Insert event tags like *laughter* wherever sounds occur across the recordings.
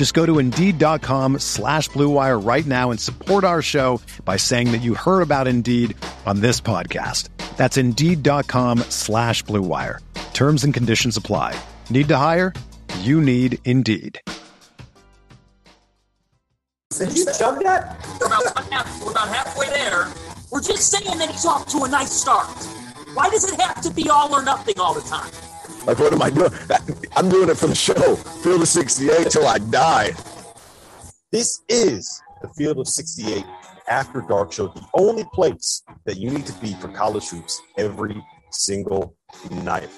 Just go to Indeed.com slash BlueWire right now and support our show by saying that you heard about Indeed on this podcast. That's Indeed.com slash BlueWire. Terms and conditions apply. Need to hire? You need Indeed. Did you chug that? We're about, half, we're about halfway there. We're just saying that he's off to a nice start. Why does it have to be all or nothing all the time? Like, what am I doing? I'm doing it for the show. Field of 68 till I die. This is the Field of 68 After Dark Show, the only place that you need to be for college hoops every single night.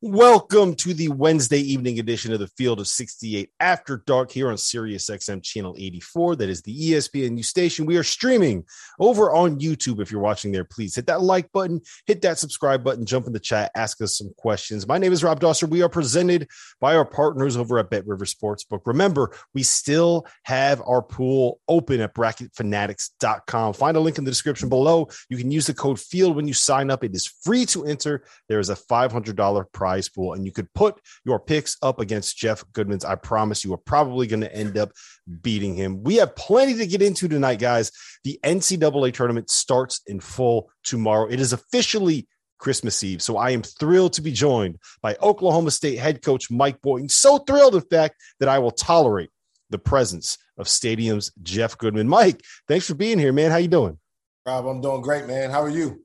Welcome to the Wednesday evening edition of the Field of 68 After Dark here on Sirius XM Channel 84. That is the ESPN ESPNU station. We are streaming over on YouTube. If you're watching there, please hit that like button, hit that subscribe button, jump in the chat, ask us some questions. My name is Rob Dauster. We are presented by our partners over at Bet River Sportsbook. Remember, we still have our pool open at bracketfanatics.com. Find a link in the description below. You can use the code FIELD when you sign up. It is free to enter. There is a $500 prize prize pool and you could put your picks up against Jeff Goodman's. I promise you are probably going to end up beating him. We have plenty to get into tonight, guys. The NCAA tournament starts in full tomorrow. It is officially Christmas Eve. So I am thrilled to be joined by Oklahoma State head coach Mike Boynton. So thrilled, in fact, that I will tolerate the presence of Stadium's Jeff Goodman. Mike, thanks for being here, man. How you doing? Rob, I'm doing great, man. How are you?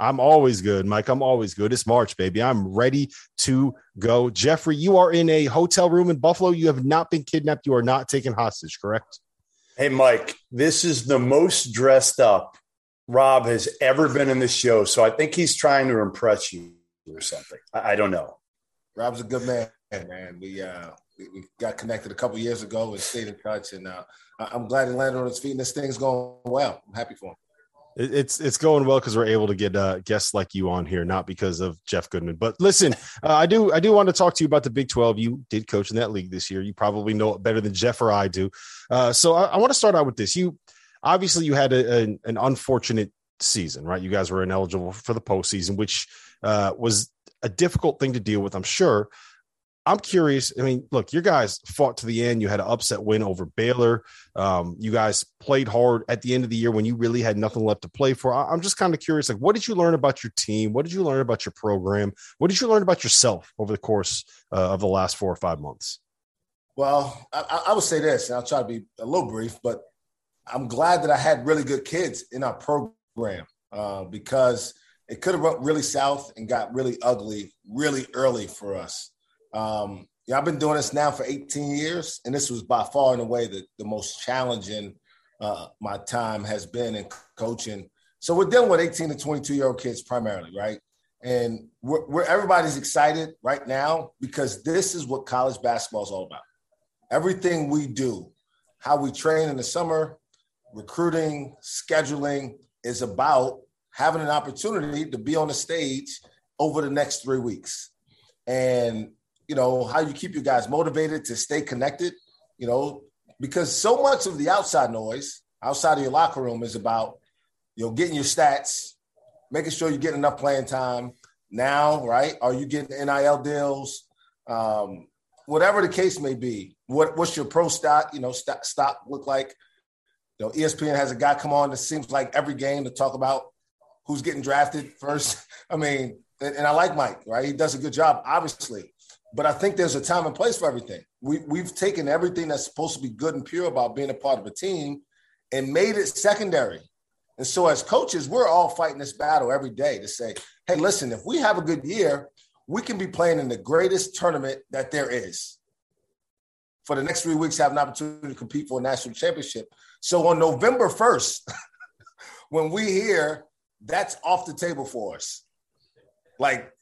I'm always good, Mike. I'm always good. It's March, baby. I'm ready to go. Jeffrey, you are in a hotel room in Buffalo. You have not been kidnapped. You are not taken hostage, correct? Hey, Mike, this is the most dressed up Rob has ever been in the show. So I think he's trying to impress you or something. I, I don't know. Rob's a good man, man. We, uh, we, we got connected a couple years ago and stayed in touch. And uh, I'm glad he landed on his feet and this thing's going well. I'm happy for him it's it's going well because we're able to get uh, guests like you on here, not because of Jeff Goodman. But listen, *laughs* uh, I do I do want to talk to you about the Big Twelve. You did coach in that league this year. You probably know it better than Jeff or I do. Uh, so I, I want to start out with this. You obviously you had a, a, an unfortunate season, right? You guys were ineligible for the postseason, which uh, was a difficult thing to deal with, I'm sure. I'm curious. I mean, look, your guys fought to the end. You had an upset win over Baylor. Um, you guys played hard at the end of the year when you really had nothing left to play for. I'm just kind of curious, like, what did you learn about your team? What did you learn about your program? What did you learn about yourself over the course uh, of the last four or five months? Well, I, I would say this, and I'll try to be a little brief, but I'm glad that I had really good kids in our program uh, because it could have went really south and got really ugly really early for us. Um, yeah, I've been doing this now for 18 years, and this was by far and away the, the most challenging uh, my time has been in coaching. So we're dealing with 18 to 22 year old kids primarily, right? And we're, we're, everybody's excited right now because this is what college basketball is all about. Everything we do, how we train in the summer, recruiting, scheduling is about having an opportunity to be on the stage over the next three weeks. And you know, how you keep your guys motivated to stay connected, you know, because so much of the outside noise outside of your locker room is about, you know, getting your stats, making sure you're getting enough playing time. Now, right? Are you getting NIL deals? Um, whatever the case may be, what, what's your pro stock, you know, stock, stock look like? You know, ESPN has a guy come on that seems like every game to talk about who's getting drafted first. *laughs* I mean, and, and I like Mike, right? He does a good job, obviously but I think there's a time and place for everything. We, we've taken everything that's supposed to be good and pure about being a part of a team and made it secondary And so, as coaches, we're all fighting this battle every day to say, hey, listen, if we have a good year, we can be playing in the greatest tournament that there is. For the next three weeks, have an opportunity to compete for a national championship. So on November 1st, *laughs* when we hear that's off the table for us, like,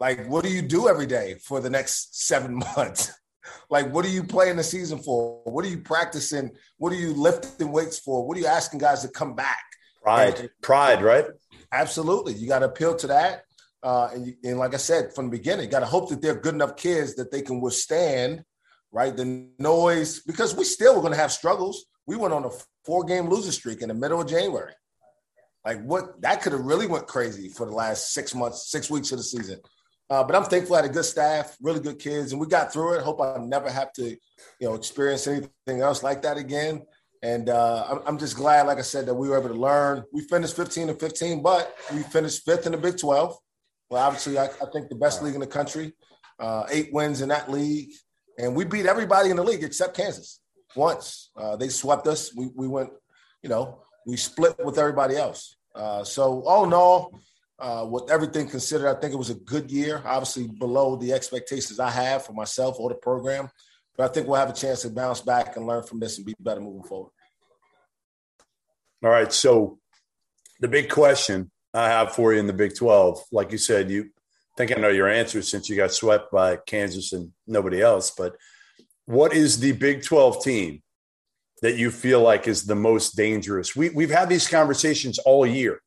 like what do you do every day for the next seven *laughs* months? like, what are you playing the season for? What are you practicing? What are you lifting weights for? What are you asking guys to come back? Pride, and, pride, right? Absolutely. You got to appeal to that. Uh, and, and like I said from the beginning, you got to hope that they're good enough kids that they can withstand, right? The noise, because we still were going to have struggles. We went on a four game losing streak in the middle of January. Like what that could have really went crazy for the last six months, six weeks of the season. Uh, but I'm thankful I had a good staff, really good kids, and we got through it. Hope I never have to, you know, experience anything else like that again. And uh, I'm, just glad, like I said, that we were able to learn. We finished 15 and 15, but we finished fifth in the Big 12. Well, obviously, I, I think the best league in the country. Uh, eight wins in that league, and we beat everybody in the league except Kansas once. Uh, they swept us. We we went, you know, we split with everybody else. Uh, so all in all, uh, with everything considered, I think it was a good year. Obviously, below the expectations I have for myself or the program, but I think we'll have a chance to bounce back and learn from this and be better moving forward. All right. So the big question I have for you in the Big 12, like you said, you think I know your answer since you got swept by Kansas and nobody else, but what is the Big 12 team that you feel like is the most dangerous? We, we've had these conversations all year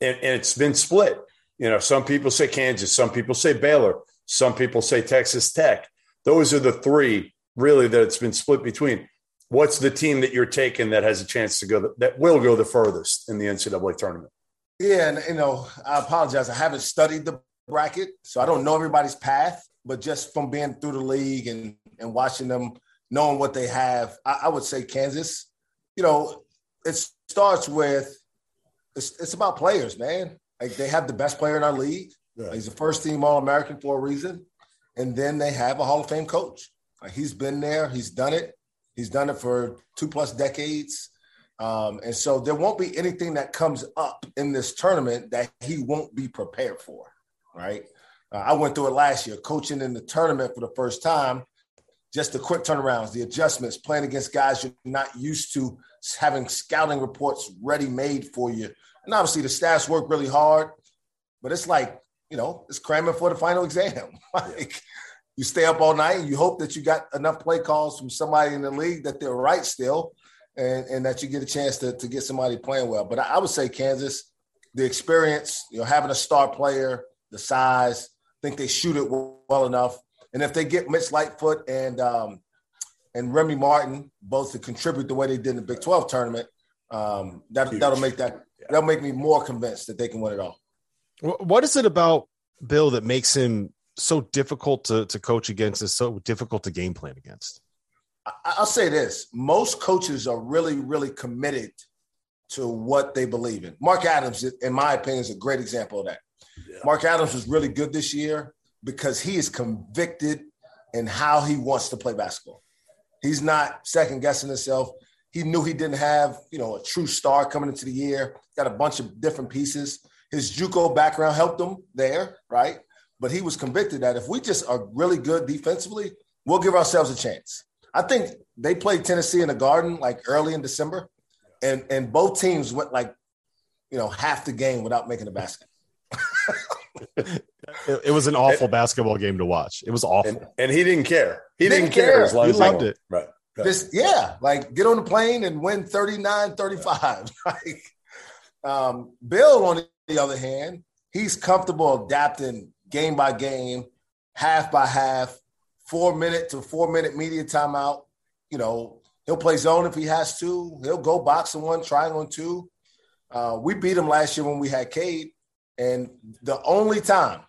and, and it's been split. You know, some people say Kansas, some people say Baylor, some people say Texas Tech. Those are the three really that it's been split between what's the team that you're taking that has a chance to go that will go the furthest in the NCAA tournament? Yeah, and you know, I apologize. I haven't studied the bracket, so I don't know everybody's path. But just from being through the league and and watching them, knowing what they have, I, I would say Kansas. You know, it starts with it's, it's about players, man. Like they have the best player in our league. Like he's a first team All American for a reason, and then they have a Hall of Fame coach. Like he's been there, he's done it. He's done it for two plus decades. Um, and so there won't be anything that comes up in this tournament that he won't be prepared for, right? Uh, I went through it last year, coaching in the tournament for the first time. Just the quick turnarounds, the adjustments, playing against guys you're not used to, having scouting reports ready made for you. And obviously the staffs work really hard, but it's like, you know, it's cramming for the final exam. *laughs* like you stay up all night and you hope that you got enough play calls from somebody in the league that they're right still and, and that you get a chance to, to get somebody playing well. But I, I would say Kansas, the experience, you know, having a star player, the size, I think they shoot it well enough. And if they get Mitch Lightfoot and um, and Remy Martin both to contribute the way they did in the Big 12 tournament, um, that, that'll make that that'll make me more convinced that they can win it all. What is it about Bill that makes him so difficult to, to coach against and so difficult to game plan against? I'll say this most coaches are really, really committed to what they believe in. Mark Adams, in my opinion, is a great example of that. Yeah. Mark Adams was really good this year because he is convicted in how he wants to play basketball. He's not second guessing himself. He knew he didn't have, you know, a true star coming into the year. Got a bunch of different pieces. His JUCO background helped him there, right? but he was convicted that if we just are really good defensively, we'll give ourselves a chance. I think they played Tennessee in the Garden like early in December, and and both teams went like, you know, half the game without making a basket. *laughs* it, it, was an awful basketball game to watch. It was awful, and, and he didn't care. He didn't, didn't care. care. As long he as loved it. Right. right. This, yeah, like get on the plane and win 39 35. *laughs* like, um, Bill, on the other hand, he's comfortable adapting game by game, half by half, four minute to four minute media timeout. You know, he'll play zone if he has to. He'll go boxing one, triangle two. Uh, we beat him last year when we had Cade, and the only time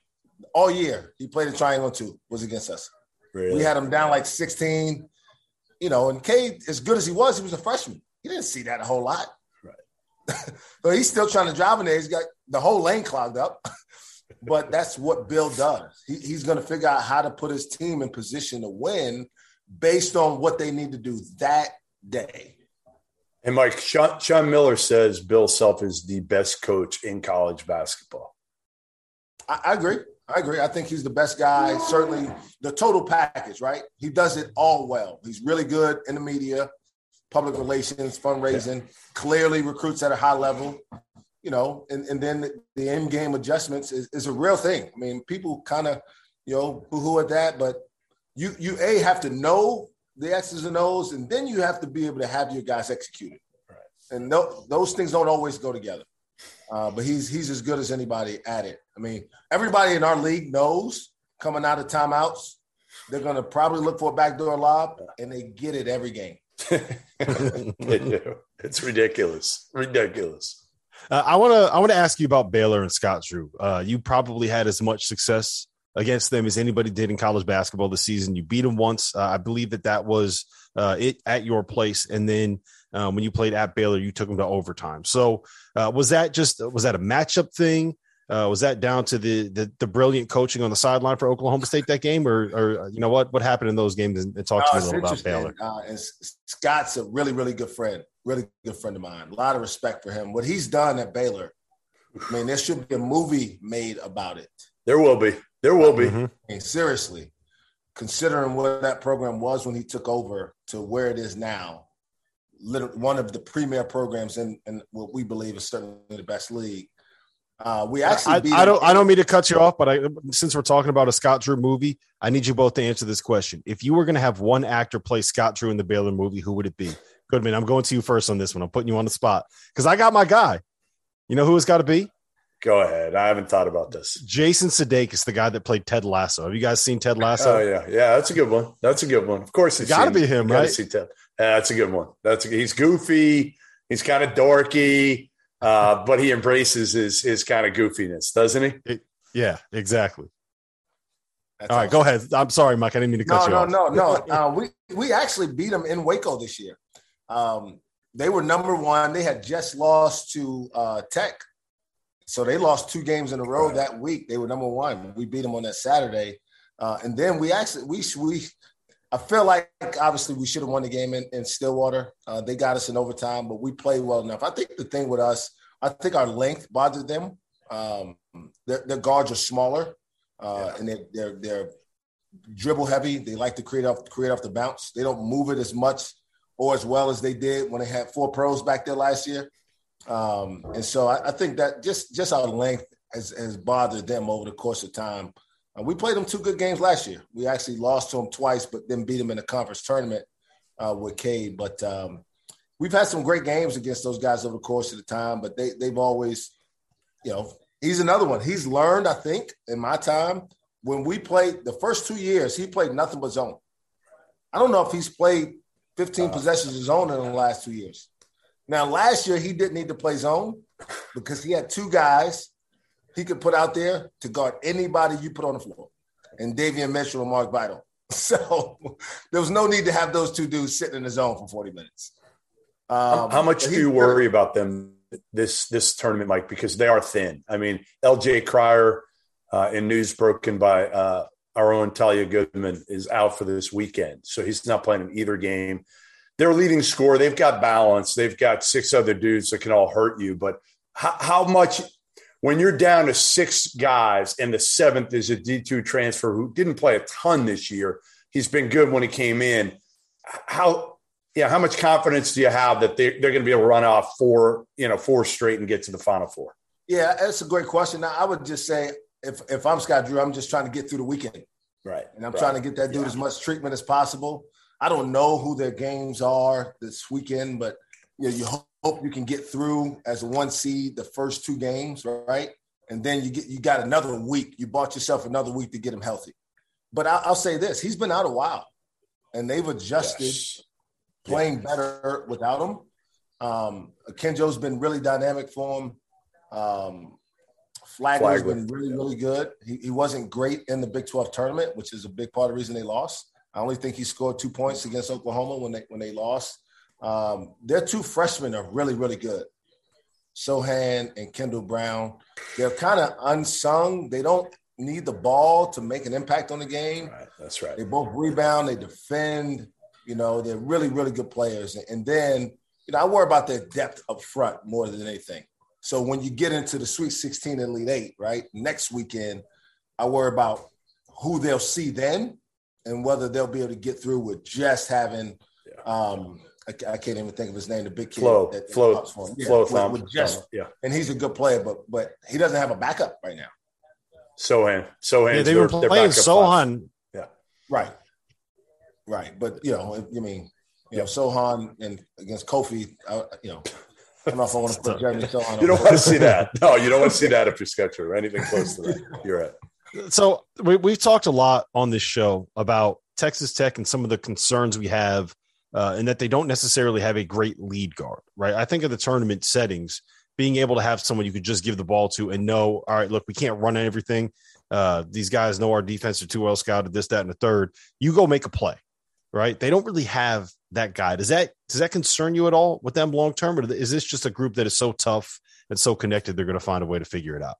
all year he played a triangle two was against us. Really? We had him down like 16, you know, and Cade, as good as he was, he was a freshman. He didn't see that a whole lot. Right. *laughs* but he's still trying to drive in there. He's got the whole lane clogged up. *laughs* but that's what Bill does. He, he's going to figure out how to put his team in position to win based on what they need to do that day. And Mike, Sean, Sean Miller says Bill Self is the best coach in college basketball. I, I agree. I agree. I think he's the best guy. Certainly, the total package, right? He does it all well. He's really good in the media, public relations, fundraising. Yeah. Clearly, recruits at a high level. You know, and, and then the, end game adjustments is, is a real thing. I mean, people kind of, you know, boo hoo at that, but you you a have to know the X's and O's, and then you have to be able to have your guys executed. Right. And no, those things don't always go together. Uh, but he's he's as good as anybody at it. I mean, everybody in our league knows coming out of timeouts, they're going to probably look for a backdoor lob, and they get it every game. *laughs* *laughs* it's ridiculous, ridiculous. Uh, I want to I want to ask you about Baylor and Scott Drew. Uh, you probably had as much success against them as anybody did in college basketball this season. You beat them once. Uh, I believe that that was uh, it at your place, and then um, when you played at Baylor, you took them to overtime. So uh, was that just was that a matchup thing? Uh, was that down to the, the, the brilliant coaching on the sideline for Oklahoma State that game, or or uh, you know what what happened in those games? And, and talk to me a little about Baylor. Uh, and Scott's a really really good friend, really good friend of mine. A lot of respect for him. What he's done at Baylor, I mean, there should be a movie made about it. There will be. There will be. Mm-hmm. I mean, seriously, considering what that program was when he took over to where it is now, one of the premier programs in, in what we believe is certainly the best league. Uh, we actually I, I don't I don't mean to cut you off, but I since we're talking about a Scott Drew movie, I need you both to answer this question. If you were going to have one actor play Scott Drew in the Baylor movie, who would it be? Goodman, I'm going to you first on this one. I'm putting you on the spot because I got my guy. You know who it's got to be? Go ahead. I haven't thought about this. Jason Sudeikis, the guy that played Ted Lasso. Have you guys seen Ted Lasso? Oh yeah, yeah. That's a good one. That's a good one. Of course, it's got to be him, right? See Ted. Yeah, that's a good one. That's a, he's goofy. He's kind of dorky, uh, but he embraces his his kind of goofiness, doesn't he? It, yeah, exactly. That's All right, awesome. go ahead. I'm sorry, Mike. I didn't mean to cut no, you no, off. No, no, no. *laughs* Uh, we we actually beat them in Waco this year. Um, they were number one. They had just lost to uh, Tech so they lost two games in a row that week. They were number one. We beat them on that Saturday, uh, and then we actually we we. I feel like obviously we should have won the game in, in Stillwater. Uh, they got us in overtime, but we played well enough. I think the thing with us, I think our length bothered them. Um, their, their, guards are smaller, uh, and they're, they're they're dribble heavy. They like to create off create off the bounce. They don't move it as much or as well as they did when they had four pros back there last year. Um, and so I, I, think that just just our length has, has bothered them over the course of time. Uh, we played them two good games last year. We actually lost to them twice, but then beat them in the conference tournament uh, with Cade. But um, we've had some great games against those guys over the course of the time. But they they've always, you know, he's another one. He's learned, I think, in my time when we played the first two years, he played nothing but zone. I don't know if he's played 15 uh, possessions of zone in the last two years. Now, last year he didn't need to play zone because he had two guys he could put out there to guard anybody you put on the floor, and Davion Mitchell and Mark Vital. *laughs* So there was no need to have those two dudes sitting in the zone for 40 minutes. Um, How much do you worry about them this this tournament, Mike? Because they are thin. I mean, L.J. Cryer uh, in news broken by uh, our own Talia Goodman is out for this weekend, so he's not playing in either game their leading scorer. They've got balance. They've got six other dudes that can all hurt you. But how, how much when you're down to six guys and the seventh is a D2 transfer who didn't play a ton this year? He's been good when he came in. How yeah, how much confidence do you have that they're, they're going to be able to run off four, you know, four straight and get to the final four? Yeah, that's a great question. Now, I would just say if if I'm Scott Drew, I'm just trying to get through the weekend. Right. And I'm right. trying to get that dude yeah. as much treatment as possible. I don't know who their games are this weekend, but you know, you hope you can get through as a one seed the first two games, right? And then you get you got another week. You bought yourself another week to get him healthy. But I'll, I'll say this: he's been out a while, and they've adjusted, yes. playing yeah. better without him. Um, Kenjo's been really dynamic for him. Um, Flagler's Flagler. been really, really good. He, he wasn't great in the Big 12 tournament, which is a big part of the reason they lost. I only think he scored two points against Oklahoma when they when they lost. Um, their two freshmen are really really good. Sochan and Kendall Brown. They're kind of unsung. They don't need the ball to make an impact on the game. Right, that's right. They both rebound. They defend. You know, they're really really good players. And then you know, I worry about their depth up front more than anything. So when you get into the Sweet 16 and Elite Eight, right, next weekend, I worry about who they'll see then and whether they'll be able to get through with just having um, I, I, can't even think of his name, the big kid. Flo, that, Flo, yeah, Flo, with, with just, yeah, and he's a good player, but but he doesn't have a backup right now. Sochan, Sochan, yeah, they were playing Sochan, yeah, right, right. But you know, I mean, you know, Sochan and against Kofi, I, you know. I don't know if I want *laughs* to put Jeremy Sochan. You don't want to see that. No, you don't want to see *laughs* that if you're scheduled or anything close to that. You're right. So we, we've talked a lot on this show about Texas Tech and some of the concerns we have uh, and that they don't necessarily have a great lead guard, right? I think of the tournament settings, being able to have someone you could just give the ball to and know, all right, look, we can't run everything. Uh, these guys know our defense are too well scouted, this, that, and the third. You go make a play, right? They don't really have that guy. Does that does that concern you at all with them long term, or is this just a group that is so tough and so connected they're going to find a way to figure it out?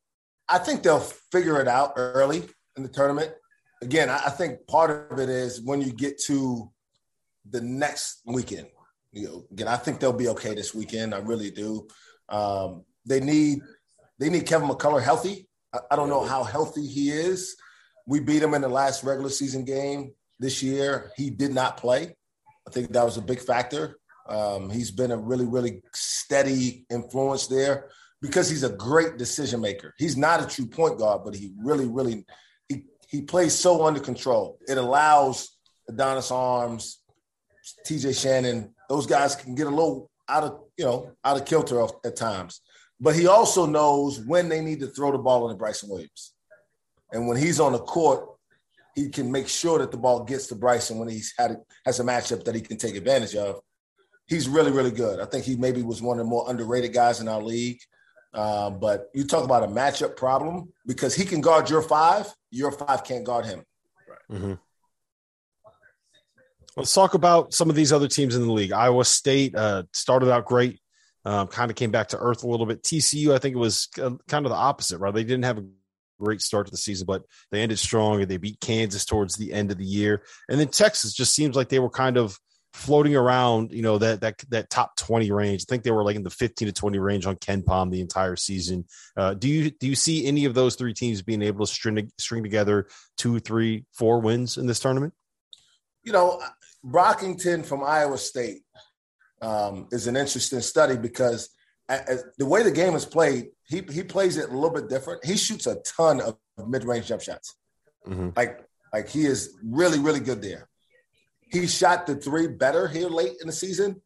I think they'll figure it out early in the tournament. Again, I think part of it is when you get to the next weekend. You know, again, I think they'll be okay this weekend. I really do. Um, they need they need Kevin McCullar healthy. I, I, don't know how healthy he is. We beat him in the last regular season game this year. He did not play. I think that was a big factor. Um, he's been a really, really steady influence there because he's a great decision maker. He's not a true point guard, but he really, really he he plays so under control. It allows Adonis Arms, TJ Shannon, those guys can get a little out of, you know, out of kilter at times. But he also knows when they need to throw the ball into Bryson Williams. And when he's on the court, he can make sure that the ball gets to Bryson when he's had a, has a matchup that he can take advantage of. He's really, really good. I think he maybe was one of the more underrated guys in our league. Uh, but you talk about a matchup problem because he can guard your five, your five can't guard him. Right. Mm-hmm. Let's talk about some of these other teams in the league. Iowa State uh, started out great, um, kind of came back to earth a little bit. TCU, I think it was uh, kind of the opposite, right? They didn't have a great start to the season, but they ended strong and they beat Kansas towards the end of the year. And then Texas just seems like they were kind of floating around, you know, that that that top 20 range. I think they were like in the 15 to 20 range on KenPom the entire season. Uh, do you do you see any of those three teams being able to string string together two, three, four wins in this tournament? You know, Brockington from Iowa State um, is an interesting study because as, the way the game is played, he he plays it a little bit different. He shoots a ton of mid-range jump shots. Mm-hmm. Like like he is really really good there. He shot the three better here late in the season,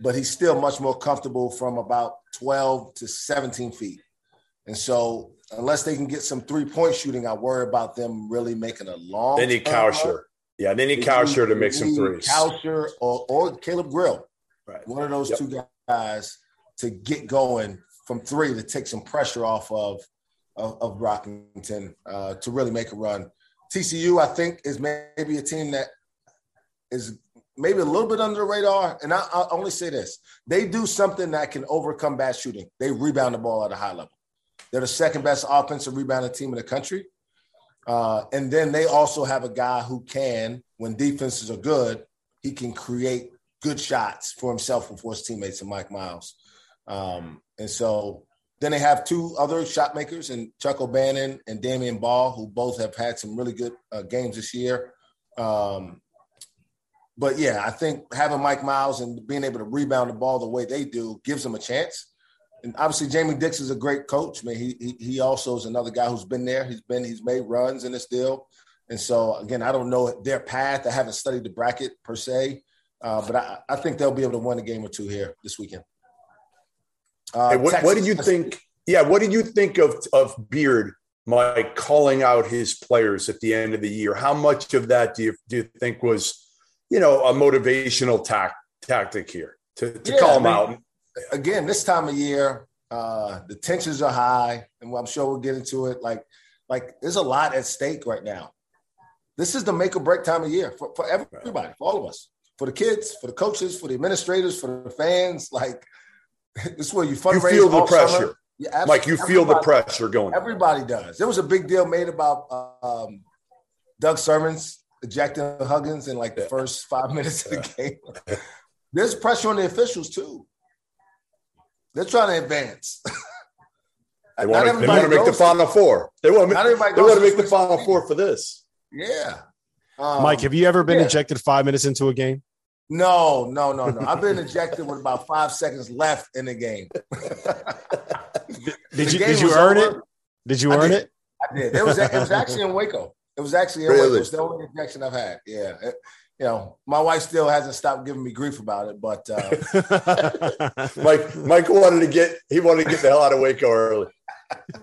but he's still much more comfortable from about 12 to 17 feet. And so unless they can get some three-point shooting, I worry about them really making a long. They need Kalscheur. Yeah, they need Kalscheur to make some threes. Kalscheur or, or Caleb Grill. Right. One of those yep. two guys to get going from three to take some pressure off of of, of Brockington uh, to really make a run. TCU, I think, is maybe a team that is maybe a little bit under the radar. And I, I only say this: they do something that can overcome bad shooting. They rebound the ball at a high level. They're the second best offensive rebounding team in the country. Uh, and then they also have a guy who can, when defenses are good, he can create good shots for himself and for his teammates and Mike Miles. Um, and so then they have two other shot makers and Chuck O'Bannon and Damion Baugh, who both have had some really good uh, games this year. Um, but yeah, I think having Mike Miles and being able to rebound the ball the way they do gives them a chance and obviously Jamie Dix is a great coach. I mean, he, he he also is another guy who's been there. He's been he's made runs in this deal, and so again, I don't know their path. I haven't studied the bracket per se, uh, but I, I think they'll be able to win a game or two here this weekend. Uh, hey, what, what did you think? Yeah, what did you think of of Beard, Mike, calling out his players at the end of the year? How much of that do you do you think was, you know, a motivational tact tactic here to, to yeah, call him I mean, out? again, this time of year, uh, the tensions are high, and I'm sure we'll get into it. Like, like there's a lot at stake right now. This is the make or break time of year for, for everybody, for all of us, for the kids, for the coaches, for the administrators, for the fans. Like, *laughs* this is where you fundraise. You feel the pressure. Yeah, Like you feel the pressure going. Everybody does. There was a big deal made about um, Doug Sirmons ejecting Huggins in like the first five minutes of the game. There's pressure on the officials too. They're trying to advance. *laughs* They want to, they want to make the final four. They want, Not they want to make the final four for this. yeah. Um, Mike, have you ever been yeah. ejected five minutes into a game? No, no, no, no. I've been ejected with about five seconds left in the game. Did The you game did you earn over. it? Did you I earn did. it? I did. It was it was actually in Waco. It was actually in Really? It's the only injection I've had. Yeah. It- you know, my wife still hasn't stopped giving me grief about it, but uh, *laughs* Mike, Mike wanted to get he wanted to get the hell out of Waco early. *laughs*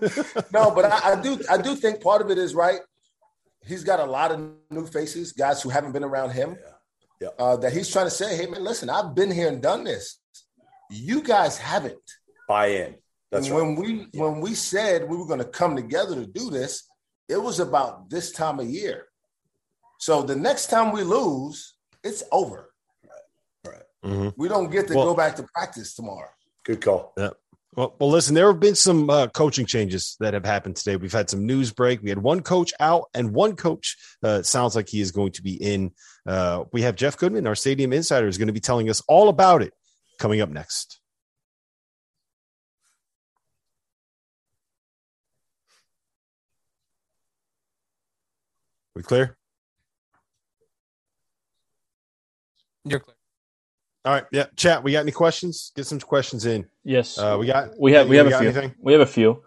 no, but I, I do I do think part of it is right. He's got a lot of new faces, guys who haven't been around him. Yeah. Uh, that he's trying to say, hey man, listen, I've been here and done this. You guys haven't. Buy in. That's and right. when we when we said we were going to come together to do this, it was about this time of year. So the next time we lose, it's over. Mhm. We don't get to Well- go back to practice tomorrow. Good call. Yeah. Well, well, listen, there have been some uh, coaching changes that have happened today. We've had some news break. We had one coach out, and one coach uh, sounds like he is going to be in. Uh, we have Jeff Goodman, our stadium insider, is going to be telling us all about it coming up next. We clear? You're clear. All right. Yeah. Chat. We got any questions? Get some questions in. Yes, Uh, we got. we have we you have a few. anything? We have a few.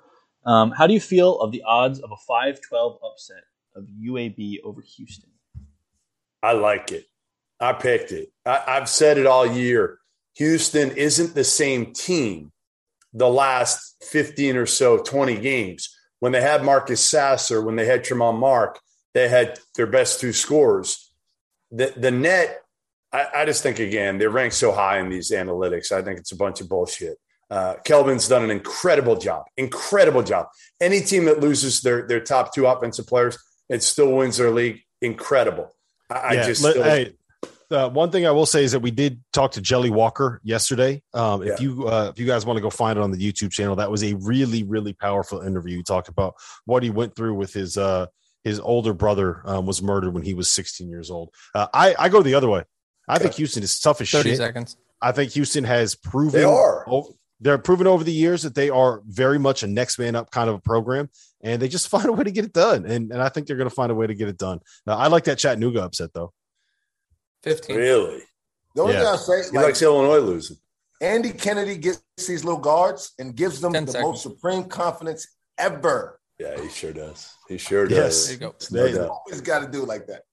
Um, how do you feel of the odds of a 5-12 upset of UAB over Houston? I like it. I picked it. I, I've said it all year. Houston isn't the same team the last 15 or so, 20 games. When they had Marcus Sasser, when they had Tramon Mark, they had their best two scores. The, the net, I, I just think, again, they're ranked so high in these analytics. I think it's a bunch of bullshit. Uh, Kelvin's done an incredible job, incredible job. Any team that loses their, their top two offensive players, it still wins their league. Incredible. I, I just let- still, hey, uh, one thing I will say is that we did talk to Jelly Walker yesterday. Um, if Yeah. you uh, if you guys want to go find it on the YouTube channel, that was a really really powerful interview. He talked about what he went through with his uh, his older brother um, was murdered when he was 16 years old. Uh, I I go the other way. I think Houston is tough as 30 shit. seconds. I think Houston has proven They are. o- they're proven over the years that they are very much a next man up kind of a program, and they just *laughs* find a way to get it done. And and I think they're going to find a way to get it done. Uh, I like that Chattanooga upset though. 15. really. The only Yeah. thing I'll say, He like, likes Illinois losing. Andy Kennedy gets these little guards and gives them the seconds. most supreme confidence ever. Yeah, he sure does. He sure Yes. does. There you go. No They- doubt. Always got to do like that.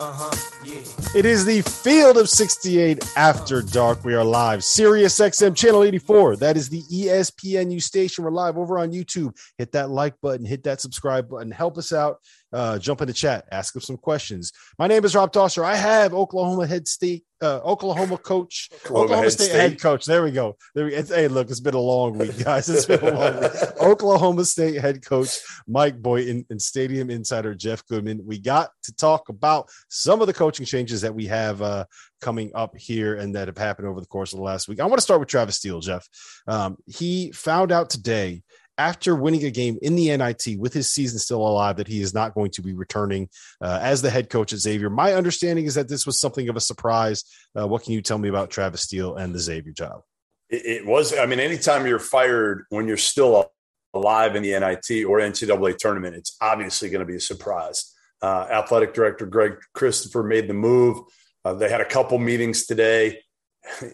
Uh huh. Yeah. It is the Field of 68 After Dark. We are live. Sirius XM Channel 84. That is the ESPNU station. We're live over on YouTube. Hit that like button, hit that subscribe button. Help us out. Uh, jump in the chat. Ask us some questions. My name is Rob Dauster. I have Oklahoma head state, uh, Oklahoma coach, Oklahoma Oklahoma State, state. head coach. There we go. There we, it's, hey, look, it's been a long week, guys. It's been a long week. *laughs* Oklahoma State head coach Mike Boynton and Stadium Insider Jeff Goodman. We got to talk about some of the coaching changes that we have uh, coming up here and that have happened over the course of the last week. I want to start with Travis Steele, Jeff. Um, he found out today after winning a game in the NIT with his season still alive that he is not going to be returning uh, as the head coach at Xavier. My understanding is that this was something of a surprise. Uh, what can you tell me about Travis Steele and the Xavier job? It, it was. I mean, anytime you're fired when you're still alive in the NIT or NCAA tournament, it's obviously going to be a surprise. Uh, athletic director Greg Christopher made the move. Uh, they had a couple meetings today. *laughs*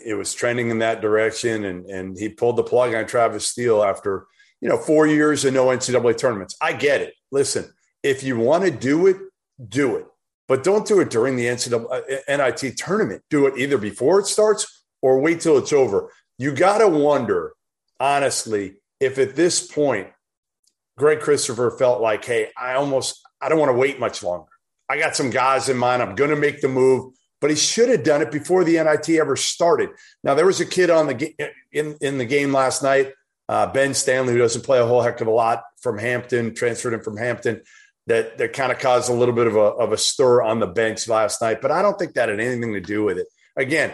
It was trending in that direction, and and he pulled the plug on Travis Steele after you know four years and no NCAA tournaments. I get it. Listen, if you want to do it, do it, but don't do it during the NCAA uh, NIT tournament. Do it either before it starts or wait till it's over. You got to wonder, honestly, if at this point, Greg Christopher felt like, hey, I almost, I don't want to wait much longer. I got some guys in mind. I'm going to make the move, but he should have done it before the NIT ever started. Now there was a kid on the in in the game last night, uh, Ben Stanley, who doesn't play a whole heck of a lot from Hampton, transferred him from Hampton. That that kind of caused a little bit of a of a stir on the bench last night, but I don't think that had anything to do with it. Again,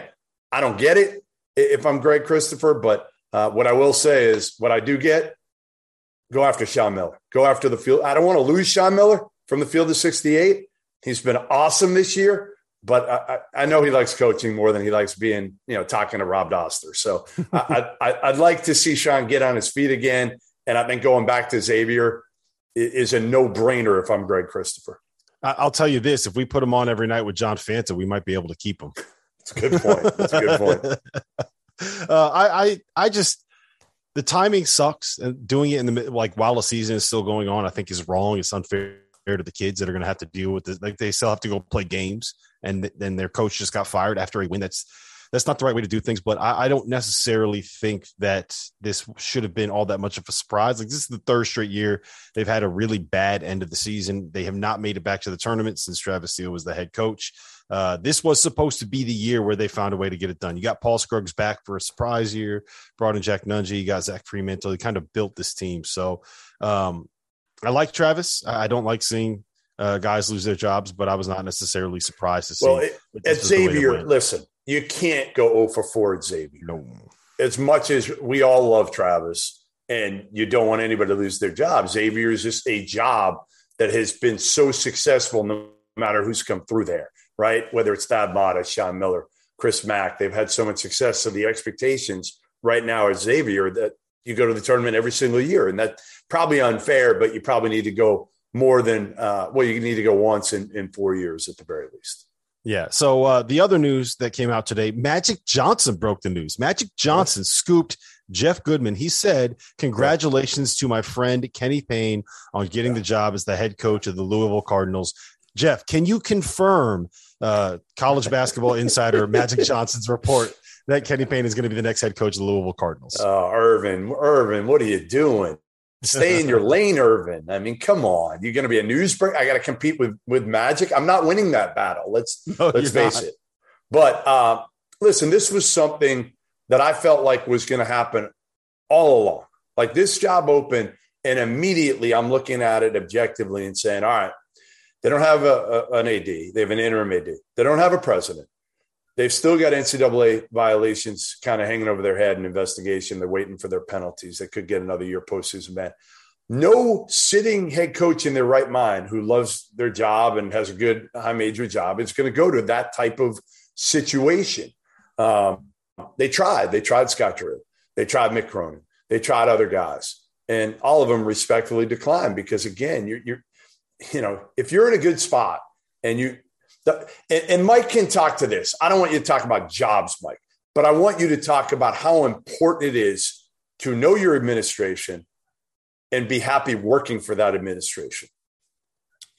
I don't get it if I'm Greg Christopher, but uh, what I will say is what I do get go after Sean Miller. Go after the field. I don't want to lose Sean Miller from the field of 68. He's been awesome this year. But I, I, know he likes coaching more than he likes being, you know, talking to Rob Dauster. So *laughs* I, I, would like to see Sean get on his feet again. And I think going back to Xavier is a no brainer if I'm Greg Christopher. I'll tell you this: if we put him on every night with John Fanta, we might be able to keep him. *laughs* That's a good point. That's a good point. *laughs* uh, I, I, I just the timing sucks, and doing it in the like while the season is still going on, I think is wrong. It's unfair to the kids that are going to have to deal with it. Like they still have to go play games, and then their coach just got fired after a win. That's that's not the right way to do things. But I, I, don't necessarily think that this should have been all that much of a surprise. Like this is the third straight year they've had a really bad end of the season. They have not made it back to the tournament since Travis Steele was the head coach. Uh, this was supposed to be the year where they found a way to get it done. You got Paul Scruggs back for a surprise year, brought in Jack Nunge, you got Zach Freemantle. He kind of built this team. So um, I like Travis. I don't like seeing uh, guys lose their jobs, but I was not necessarily surprised to see. Well, it, at Xavier, listen, you can't go 0 for 4 at Xavier. No. As much as we all love Travis and you don't want anybody to lose their job, Xavier is just a job that has been so successful no matter who's come through there, right? Whether it's Thad Matta, Sean Miller, Chris Mack, they've had so much success. So the expectations right now at Xavier that you go to the tournament every single year. And that's probably unfair, but you probably need to go more than, uh, well, you need to go once in, in four years at the very least. Yeah. So uh, the other news that came out today, Magic Johnson broke the news. Magic Johnson scooped Jeff Goodman. He said, "Congratulations to my friend Kenny Payne on getting the job as the head coach of the Louisville Cardinals." Jeff, can you confirm uh, college basketball insider Magic *laughs* Johnson's report that Kenny Payne is going to be the next head coach of the Louisville Cardinals? Oh, Earvin, Earvin, what are you doing? Stay in your *laughs* lane, Earvin. I mean, come on. You're going to be a newsbreak. I got to compete with with Magic. I'm not winning that battle. Let's *laughs* no, let's face not. it. But uh, listen, this was something that I felt like was going to happen all along. Like this job open, and immediately I'm looking at it objectively and saying, all right, they don't have a, a, an AD. They have an interim AD. They don't have a president. They've still got NCAA violations kind of hanging over their head in investigation. They're waiting for their penalties. They could get another year postseason ban. No sitting head coach in their right mind who loves their job and has a good high major job is going to go to that type of situation. Um, they tried. They tried Scott Drew. They tried Mick Cronin. They tried other guys, and all of them respectfully declined because again, you're, you're you know, if you're in a good spot and you the, and, and Mike can talk to this. I don't want you to talk about jobs, Mike, but I want you to talk about how important it is to know your administration and be happy working for that administration.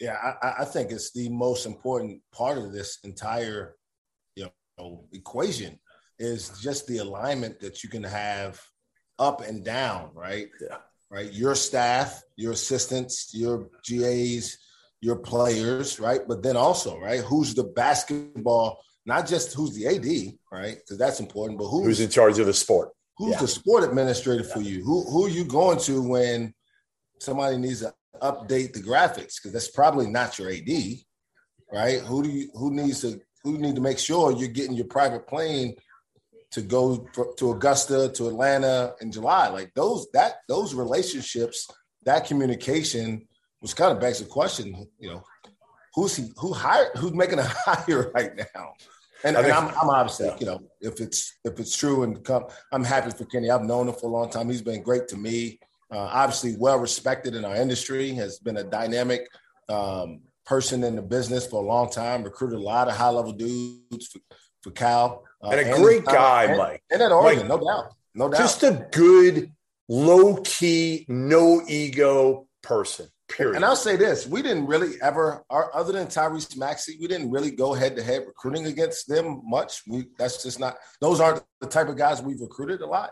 Yeah, I, I think it's the most important part of this entire you know equation is just the alignment that you can have up and down, right? Yeah. Right. Your staff, your assistants, your GAs, your players, right? But then also, right, who's the basketball, not just who's the AD, right? Because that's important, but who's, who's in charge of the sport? Who's yeah. the sport administrator for you? Who who are you going to when somebody needs to update the graphics? Because that's probably not your AD, right? Who do you who needs to who need to make sure you're getting your private plane to go for, to Augusta to Atlanta in July? Like those that those relationships, that communication which kind of begs the question, you know, who's he, who hired, who's making a *laughs* hire right now? And, and I'm, I'm, obviously, you know, if it's if it's true and come, I'm happy for Kenny. I've known him for a long time. He's been great to me. Uh, obviously, well respected in our industry. Has been a dynamic um, person in the business for a long time. Recruited a lot of high level dudes for, for Cal. Uh, and a and great guy, and, Mike. And at Oregon, no doubt, no doubt. Just a good, low key, no ego person. Period. And I'll say this: we didn't really ever, our, other than Tyrese Maxey, we didn't really go head to head recruiting against them much. We that's just not; those aren't the type of guys we've recruited a lot.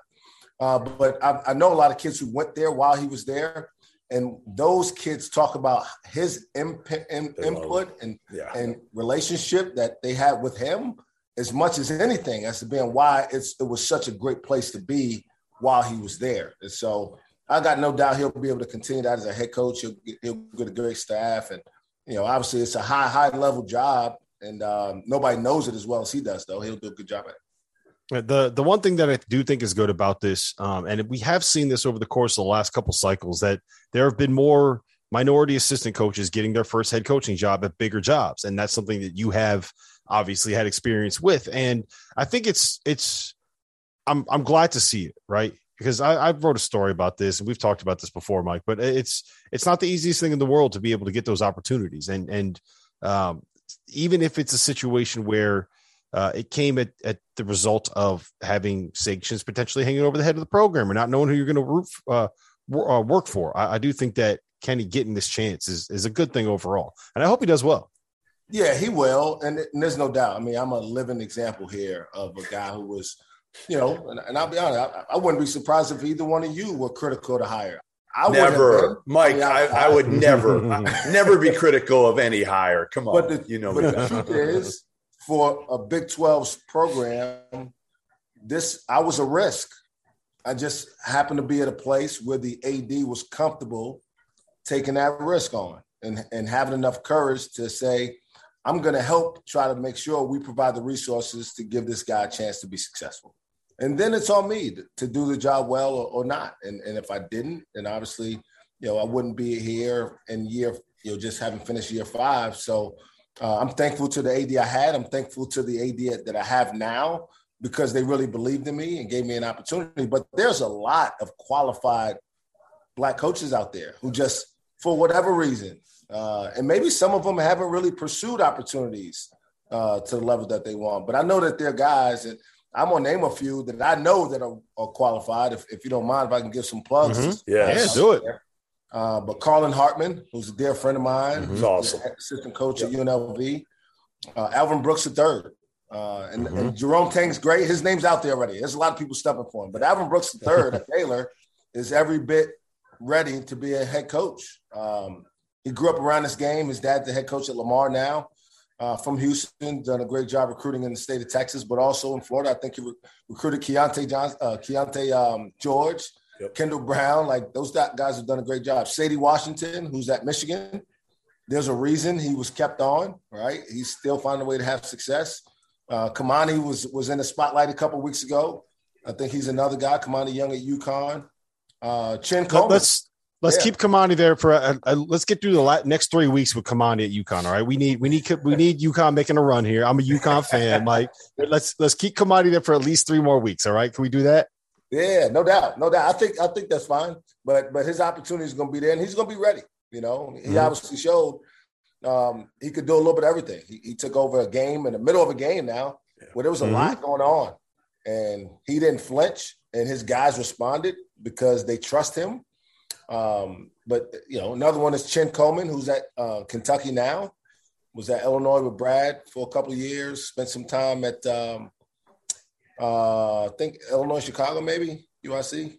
Uh, but I, I, know a lot of kids who went there while he was there, and those kids talk about his imp, in, input and yeah. and relationship that they had with him as much as anything as to being why it's it was such a great place to be while he was there. And so I got no doubt he'll be able to continue that as a head coach. He'll, he'll get a great staff, and you know, obviously, it's a high, high level job, and um, nobody knows it as well as he does. Though he'll do a good job at it. The the one thing that I do think is good about this, um, and we have seen this over the course of the last couple cycles, that there have been more minority assistant coaches getting their first head coaching job at bigger jobs, and that's something that you have obviously had experience with. And I think it's it's I'm I'm glad to see it, right? Because I, I wrote a story about this and we've talked about this before, Mike, but it's it's not the easiest thing in the world to be able to get those opportunities. And and um, even if it's a situation where uh, it came at, at the result of having sanctions potentially hanging over the head of the program or not knowing who you're going to uh, uh, work for. I, I, do think that Kenny getting this chance is, is a good thing overall. And I hope he does well. Yeah, he will. And, and there's no doubt. I mean, I'm a living example here of a guy who was, you know, and, and I'll be honest, I, I, wouldn't be surprised if either one of you were critical to hire. I would never, Mike. I, I, I, would never, never be critical of any hire. Come on, but the, you know. But the truth is, for a Big 12's program, this I was a risk. I just happened to be at a place where the AD was comfortable taking that risk on and, and having enough courage to say, I'm going to help try to make sure we provide the resources to give this guy a chance to be successful. And then it's on me to, do the job well or, or, not. And, and if I didn't, then obviously, you know, I wouldn't be here in year, you know, just having finished year five. So uh, I'm thankful to the AD I had. I'm thankful to the AD that I have now because they really believed in me and gave me an opportunity. But there's a lot of qualified black coaches out there who just, for whatever reason, uh, and maybe some of them haven't really pursued opportunities uh, to the level that they want. But I know that there are guys, and I'm gonna name a few that I know that are, are qualified. If, if you don't mind, if I can give some plugs, mm-hmm. yeah, yeah, do it. Uh, but Carlin Hartman, who's a dear friend of mine, mm-hmm. who's awesome. assistant coach yep. at UNLV. Uh, Alvin Brooks III, uh, and, mm-hmm. and, Jerome Tang's great. His name's out there already. There's a lot of people stepping for him. But Alvin Brooks III at *laughs* Baylor is every bit ready to be a head coach. Um, he grew up around this game. His dad's the head coach at Lamar now. Uh, from Houston, done a great job recruiting in the state of Texas, but also in Florida. I think he re- recruited Keyonte, John, uh, Keyonte um, George, yep. Kendall Brown. Like those guys have done a great job. Saddi Washington, who's at Michigan, there's a reason he was kept on. Right, he's still finding a way to have success. Uh, Kimani was was in the spotlight a couple weeks ago. I think he's another guy. Kimani Young at UConn. Uh, Chin Coleman. Let's let's yeah. keep Kimani there for a, a, let's get through the next three weeks with Kimani at UConn. All right, we need we need we need UConn making a run here. I'm a UConn fan. Like let's let's keep Kimani there for at least three more weeks. All right, can we do that? Yeah, no doubt, no doubt. I think I think that's fine. But but his opportunity is going to be there, and he's going to be ready. You know, he mm-hmm. obviously showed um, he could do a little bit of everything. He, he, took over a game in the middle of a game now yeah. where there was a mm-hmm. lot going on, and he didn't flinch, and his guys responded because they trust him. Um, but you know, another one is Chin Coleman, who's at uh, Kentucky now, was at Illinois with Brad for a couple of years. Spent some time at um, uh, I think Illinois, Chicago, maybe UIC.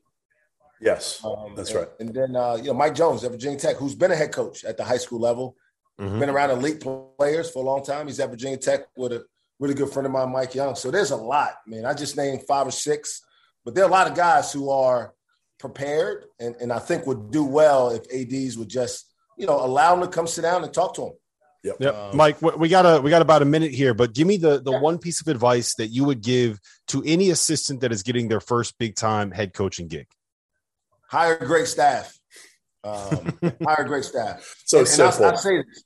Yes, um, that's and, right. And then uh, you know Mike Jones at Virginia Tech, who's been a head coach at the high school level, mm-hmm. been around elite players for a long time. He's at Virginia Tech with a really good friend of mine, Mike Young. So there's a lot. man. I just named five or six, but there are a lot of guys who are prepared and, and I think would do well if ads would just you know allow them to come sit down and talk to them. Yep. yep. Um, Mike, we got a we got about a minute here, but give me the the yeah. one piece of advice that you would give to any assistant that is getting their first big time head coaching gig. Hire great staff. Um, *laughs* hire great staff. So and, simple. And I, I say this,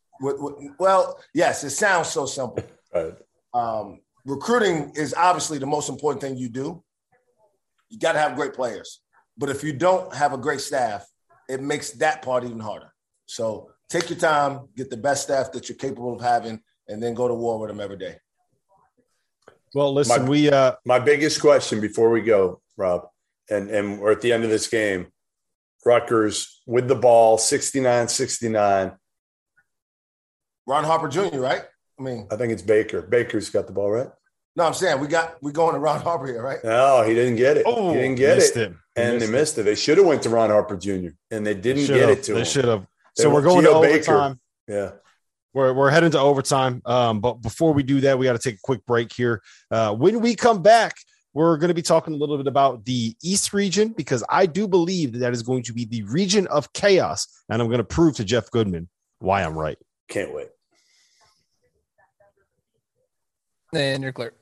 well, yes, it sounds so simple. Right. Um, recruiting is obviously the most important thing you do. You got to have great players. But if you don't have a great staff, it makes that part even harder. So take your time, get the best staff that you're capable of having, and then go to war with them every day. Well, listen, my, we uh my biggest question before we go, Rob, and and we're at the end of this game. Rutgers with the ball, 69-69. Ron Harper Jr., right? I mean, I think it's Baker. Baker's got the ball, right? No, I'm saying we got we going to Ron Harper here, right? No, he didn't get it. Oh, he didn't get it, and they missed it. They should have went to Ron Harper Jr. and they didn't get it to they him. should have. So we're going Geo to overtime. Baker. Yeah. We're, we're heading to overtime. Um, but before we do that, we got to take a quick break here. Uh, when we come back, we're going to be talking a little bit about the East region because I do believe that that is going to be the region of chaos. And I'm going to prove to Jeff Goodman why I'm right. Can't wait. And you're clear.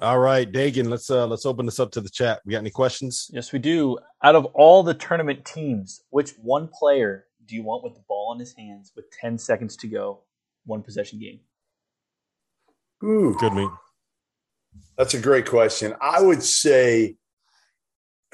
All right, Dagan, let's uh let's open this up to the chat. We got any questions? Yes, we do. Out of all the tournament teams, which one player do you want with the ball in his hands with 10 seconds to go, one possession game? Ooh, Good meet. that's a great question. I would say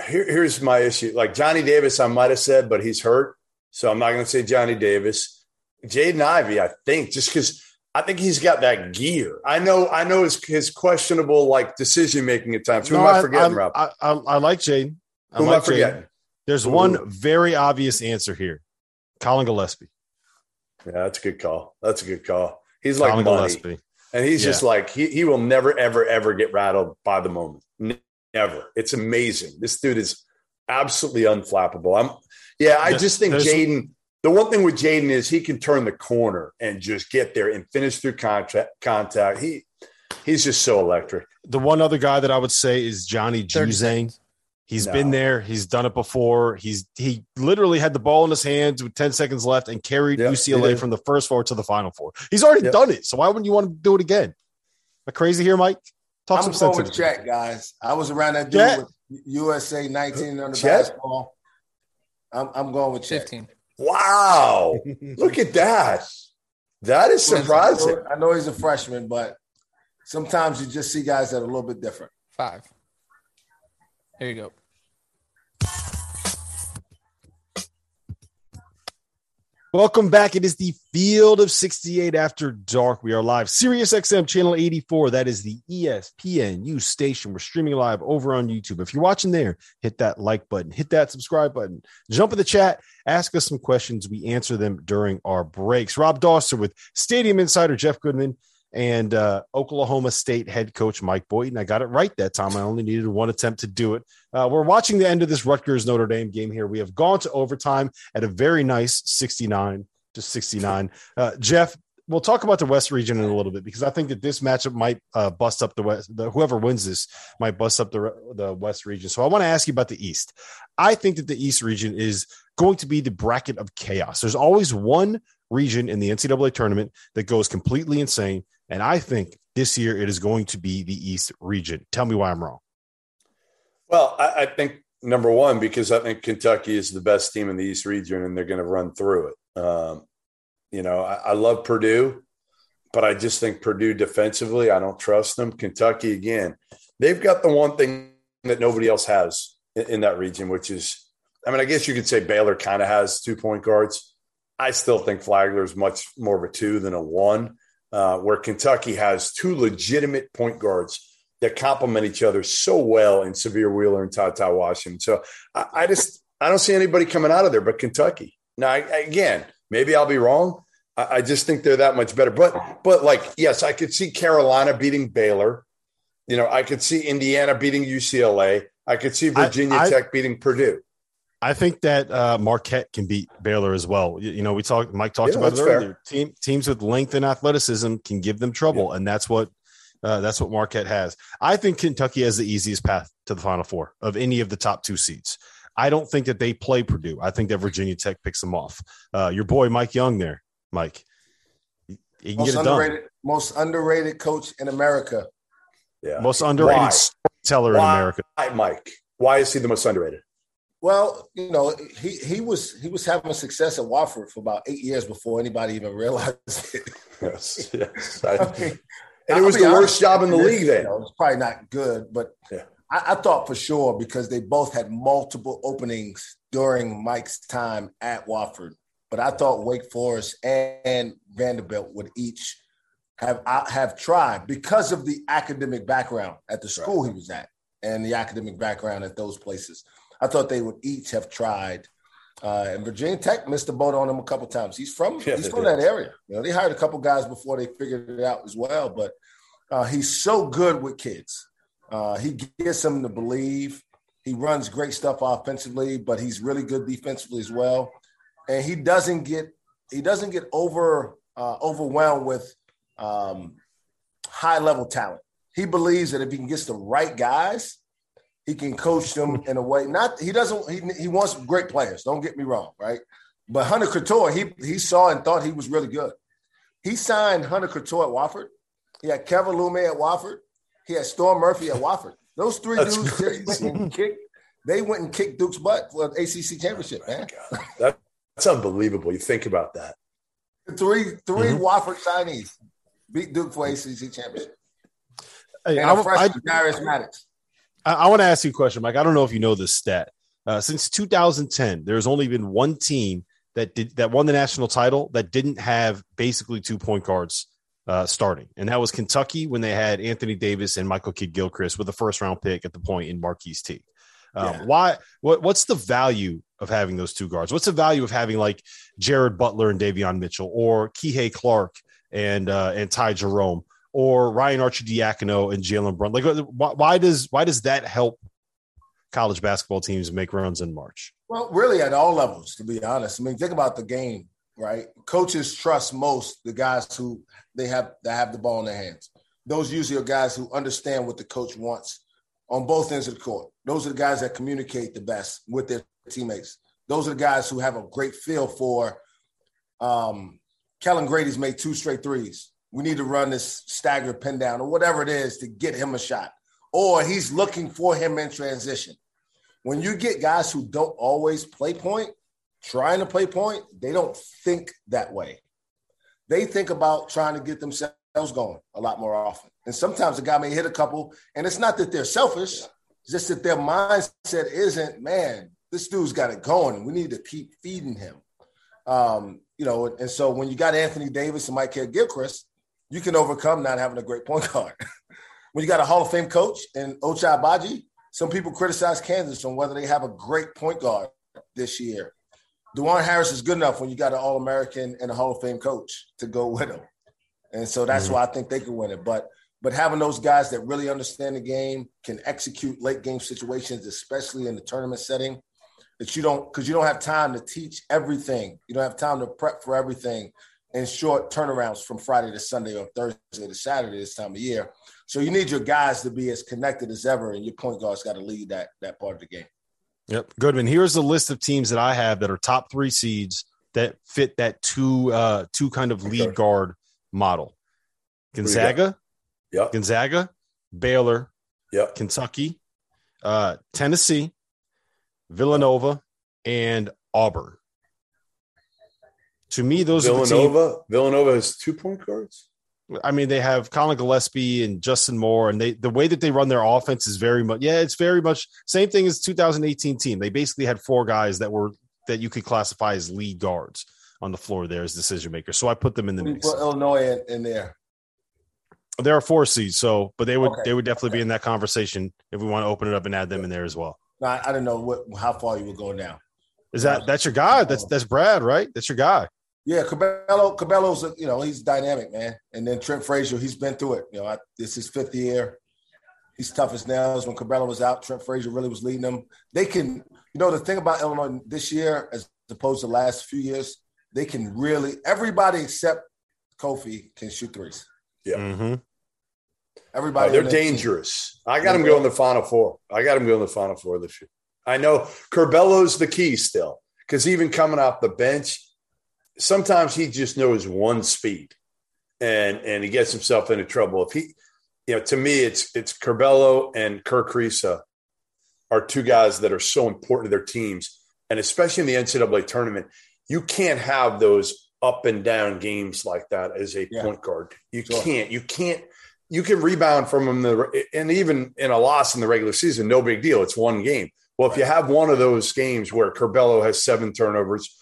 here, here's my issue. Like Johnny Davis, I might have said, but he's hurt. So I'm not going to say Johnny Davis. Jaden Ivey, I think, just because I think he's got that gear. I know, I know his, his questionable like decision making at times. Who No, am I forgetting, Rob? I, I, I like Jaden. I Who am I like Jaden. forgetting? There's Who? one very obvious answer here. Collin Gillespie. Yeah, that's a good call. That's a good call. He's like Collin money. Gillespie. And he's Yeah. just like he he will never ever ever get rattled by the moment. Never. It's amazing. This dude is absolutely unflappable. I'm yeah, I just think Jaden the one thing with Jaden is he can turn the corner and just get there and finish through contact contact. He he's just so electric. The one other guy that I would say is Johnny 30 Juzang. seconds. He's No. been there. He's done it before. He's he literally had the ball in his hands with 10 seconds left and carried Yep, UCLA from the first four to the final four. He's already Yep. done it. So why wouldn't you want to do it again? Am I crazy here, Mike? Talk I'm some going sense with into Chet, guys. I was around that dude Chet? with USA 19 under Chet? basketball. I'm, I'm going with Chet. 15. Wow. *laughs* Look at that. That is surprising. I know he's a freshman, but sometimes you just see guys that are a little bit different. Five. Here you go. Welcome back. It is the Field of 68 after dark. We are live. Sirius XM channel 84. That is the ESPNU station. We're streaming live over on YouTube. If you're watching there, hit that like button, hit that subscribe button, jump in the chat, ask us some questions. We answer them during our breaks. Rob Dauster with Stadium Insider Jeff Goodman and uh, Oklahoma State head coach Mike Boynton. I got it right that time. I only needed one attempt to do it. Uh, we're watching the end of this Rutgers Notre Dame game here. We have gone to overtime at a very nice 69 to 69. Uh, Jeff, we'll talk about the West region in a little bit because I think that this matchup might uh, bust up the West. The, whoever wins this might bust up the, the West region. So I want to ask you about the East. I think that the East region is going to be the bracket of chaos. There's always one region in the NCAA tournament that goes completely insane. And I think this year it is going to be the East region. Tell me why I'm wrong. Well, I, I think number one, because I think Kentucky is the best team in the East region and they're going to run through it. Um, you know, I, I love Purdue, but I just think Purdue defensively, I don't trust them. Kentucky, again, they've got the one thing that nobody else has in, in that region, which is, I mean, I guess you could say Baylor kind of has two point guards. I still think Flagler is much more of a two than a one, uh, where Kentucky has two legitimate point guards that complement each other so well in Sahvir Wheeler and Tata Washington. So I, I just I don't see anybody coming out of there but Kentucky. Now I, again, maybe I'll be wrong. I, I just think they're that much better. But but like yes, I could see Carolina beating Baylor. You know, I could see Indiana beating UCLA. I could see Virginia I- Tech beating Purdue. I think that uh, Marquette can beat Baylor as well. You, you know, we talked. Mike talked Yeah, about it that's fair. earlier. Team, teams with length and athleticism can give them trouble, and that's what uh, that's what Marquette has. I think Kentucky has the easiest path to the Final Four of any of the top two seeds. I don't think that they play Purdue. I think that Virginia Tech picks them off. Uh, your boy Mike Young, there, Mike, he he can Most get it done. underrated, most underrated coach in America. Yeah. Most underrated Why? storyteller in Why, America. Mike? Why is he the most underrated? Well, you know, he he was he was having success at Wofford for about eight years before anybody even realized *laughs* it. Yes, yes. I- I mean, and it was the worst job in the league then. you know, it's probably not good, but Yeah. I, I thought for sure because they both had multiple openings during Mike's time at Wofford. But I thought Wake Forest and Vanderbilt would each have have tried because of the academic background at the school he was at and the academic background at those places. I thought they would each have tried. Uh, and Virginia Tech missed the boat on him a couple times. He's from Yeah, he's from that area. You know, they hired a couple guys before they figured it out as well. But uh, he's so good with kids. Uh, he gets them to believe. He runs great stuff offensively, but he's really good defensively as well. And he doesn't get he doesn't get over uh, overwhelmed with um, high level talent. He believes that if he can get the right guys, he can coach them in a way. Not he doesn't. He, he wants great players. Don't get me wrong, right? But Hunter Cattoor, he he saw and thought he was really good. He signed Hunter Cattoor at Wofford. He had Keve Aluma at Wofford. He had Storm Murphy at Wofford. Those three That's dudes crazy. went and kicked. They went and kicked Duke's butt for the ACC championship, man. God, that, that's unbelievable. You think about that. Three 3 Mhm. Wofford signees. beat Duke for ACC championship. Hey, And I, a freshman, I- Darius Maddox. I, I want to ask you a question, Mike. I don't know if you know this stat. Uh, since 2010, there's only been one team that did that won the national title that didn't have basically two point guards uh, starting, and that was Kentucky when they had Anthony Davis and Michael Kidd Gilchrist with a first round pick at the point in Marquis Teague Um, Yeah. Why? What? What's the value of having those two guards? What's the value of having like Jared Butler and Davion Mitchell, or Kihei Clark and uh, and Ty Jerome, or Ryan Arcidiacono and Jalen Brun? Like, why, why does why does that help college basketball teams make runs in March? Well, really at all levels, to be honest. I mean, think about the game, right? Coaches trust most the guys who they have that have the ball in their hands. Those usually are guys who understand what the coach wants on both ends of the court. Those are the guys that communicate the best with their teammates. Those are the guys who have a great feel for um Kellen Grady's made two straight threes. We need to run this staggered pin down or whatever it is to get him a shot. Or he's looking for him in transition when you get guys who don't always play point, trying to play point, they don't think that way. They think about trying to get themselves going a lot more often. And sometimes a guy may hit a couple, and it's not that they're selfish, it's just that their mindset isn't, man, this dude's got it going, we need to keep feeding him. Um, you know, and so when you got Anthony Davis and Mike Gilchrist, you can overcome not having a great point guard. *laughs* when you got a Hall of Fame coach and Ochai Agbaji, some people criticize Kansas on whether they have a great point guard this year. Dajuan Harris is good enough when you got an All American and a Hall of Fame coach to go with him, and so that's mm-hmm. why I think they can win it. But but having those guys that really understand the game can execute late game situations, especially in the tournament setting, that you don't because you don't have time to teach everything. You don't have time to prep for everything in short turnarounds from Friday to Sunday or Thursday to Saturday this time of year. So you need your guys to be as connected as ever, and your point guard's got to lead that that part of the game. Yep. Goodman. Here's the list of teams that I have that are top three seeds that fit that two uh two kind of lead Okay. guard model. do you got? Gonzaga, yeah, Gonzaga, Baylor, yeah, Kentucky, uh, Tennessee, Villanova, and Auburn. To me, those are the. Villanova. Villanova has two point guards. I mean, they have Collin Gillespie and Justin Moore, and they the way that they run their offense is very much yeah, it's very much same thing as 2018 team. They basically had four guys that were that you could classify as lead guards on the floor there as decision makers. So I put them in the We mix. put Illinois in, in there. There are four seeds, so but they would Okay. they would definitely be in that conversation if we want to open it up and add them in there as well. No, I, I didn't know what how far you would go now. Is that that's your guy? That's that's Brad, right? That's your guy. Yeah, Curbelo, Curbelo's a, you know he's dynamic, man. And then Trent Frazier, he's been through it. You know, I, this is his fifth year. He's tough as nails. When Curbelo was out, Trent Frazier really was leading them. They can, you know, the thing about Illinois this year, as opposed to the last few years, they can really everybody except Kofi can shoot threes. Mm-hmm. Everybody, Oh, they're on that team. dangerous. I got them going the final four. I got them going the final four this year. I know Curbelo's the key still because even coming off the bench, sometimes he just knows one speed, and and he gets himself into trouble. If he, you know, to me, it's it's Curbelo and Kerr Kriisa are two guys that are so important to their teams, and especially in the NCAA tournament, you can't have those up and down games like that as a Yeah. point guard. You Sure. can't. You can't. You can rebound from them, the, and even in a loss in the regular season, no big deal. It's one game. Well, if you have one of those games where Curbelo has seven turnovers,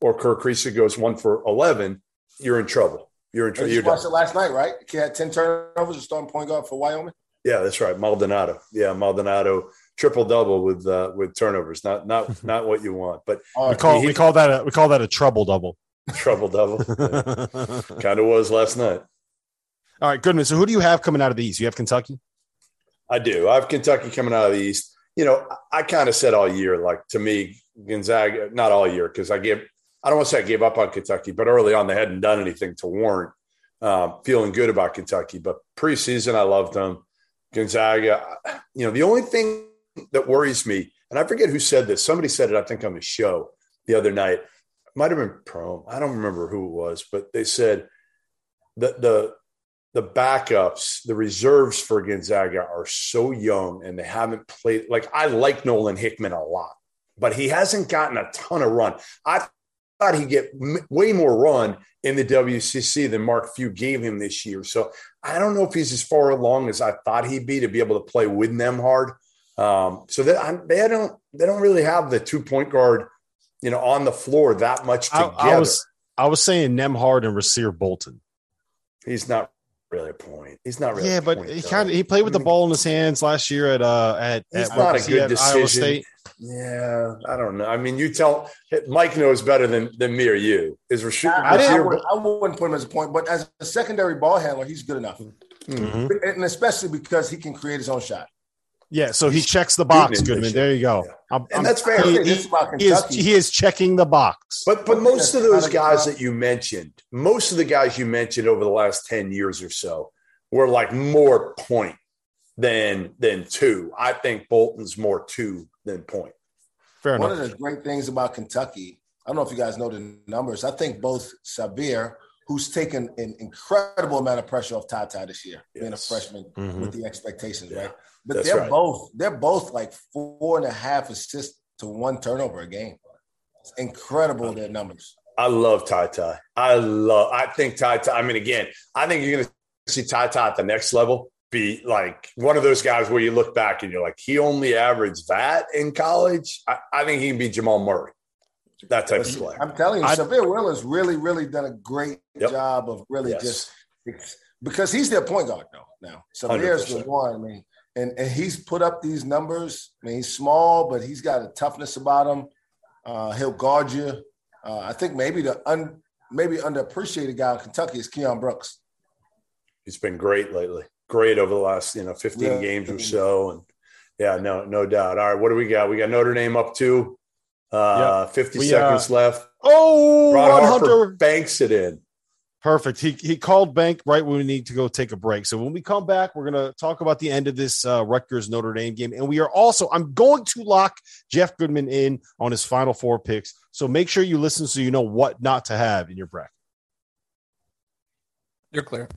or Kerr Kriisa goes one for eleven, you're in trouble. You're in trouble. You're done. watched it last night, right? He had 10 turnovers, a starting point guard for Wyoming. Yeah, that's right. Maldonado. Yeah, Maldonado triple double with uh, with turnovers. Not not *laughs* not what you want, but All We call he- we call that a we call that a trouble double. trouble double. All *laughs* kind of was last night. All right, Goodman. So who do you have coming out of the East? You have Kentucky. I do. I have Kentucky coming out of the East. You know, I, I kind of said all year, like to me, Gonzaga, not all year, because I gave, I don't want to say I gave up on Kentucky, but early on they hadn't done anything to warrant um, feeling good about Kentucky. But preseason, I loved them. Gonzaga, you know, the only thing that worries me, and I forget who said this, somebody said it, I think, on the show the other night. Might have been Prom. I don't remember who it was, but they said that the the backups, the reserves for Gonzaga are so young and they haven't played. Like I like Nolan Hickman a lot, but he hasn't gotten a ton of run. I thought he'd get m- way more run in the WCC than Mark Few gave him this year. So I don't know if he's as far along as I thought he'd be to be able to play with Nembhard. Um, so they, I, they don't they don't really have the two point guard, you know, on the floor that much I, together. I was I was saying Nembhard and Rasir Bolton. he's not really a point. He's not really. yeah, but point he kind of he played with the I mean, ball in his hands last year at uh at, He's at not a good at Iowa. State. Yeah, I don't know. I mean, you tell Mike knows better than than me or you. Is Rashid? I, I, would, I wouldn't put him as a point, but as a secondary ball handler, he's good enough, Mhm. and especially because he can create his own shot. Yeah, so he checks the box, Shooting Goodman. There you go. Yeah. I'm- And I'm- that's fair. He, he- he is, he is checking the box. But but One thing most of those guys that you mentioned, most of the guys you mentioned over the last 10 years or so were like more point than than two. I think Bolton's more two than point. Fair One enough. of the great things about Kentucky, I don't know if you guys know the numbers. I think both Sahvir, who's taken an incredible amount of pressure off Tata this year, being a Yes. freshman Mhm. with the expectations, Yeah, right? But that's they're right. both they're both like four and a half assists to one turnover a game. It's incredible their numbers. I love Ty Ty. I love I think Ty Ty. I mean, again, I think you're gonna see Ty Ty at the next level be like one of those guys where you look back and you're like, he only averaged that in college. I, I think he can be Jamal Murray. That type of player. I'm telling you, I- Will has really, really done a great Yep. job of really Yes. just because he's their point guard though. Now Sahvir's the one. I mean, and and he's put up these numbers. I mean, he's small, but he's got a toughness about him. Uh, he'll guard you. Uh, I think maybe the un, maybe underappreciated guy in Kentucky is Keion Brooks. He's been great lately. Great over the last, you know, 15 Yeah. games or so. And yeah, no, no doubt. All right, what do we got? We got Notre Dame up two. Uh 50 We, uh, seconds left. Oh, Ron Ron Harper Hunter. banks it in. Perfect. He he called bank right when we need to go take a break. So when we come back, we're gonna talk about the end of this uh, Rutgers Notre Dame game, and we are also I'm going to lock Jeff Goodman in on his final four picks. So make sure you listen so you know what not to have in your bracket. You're clear.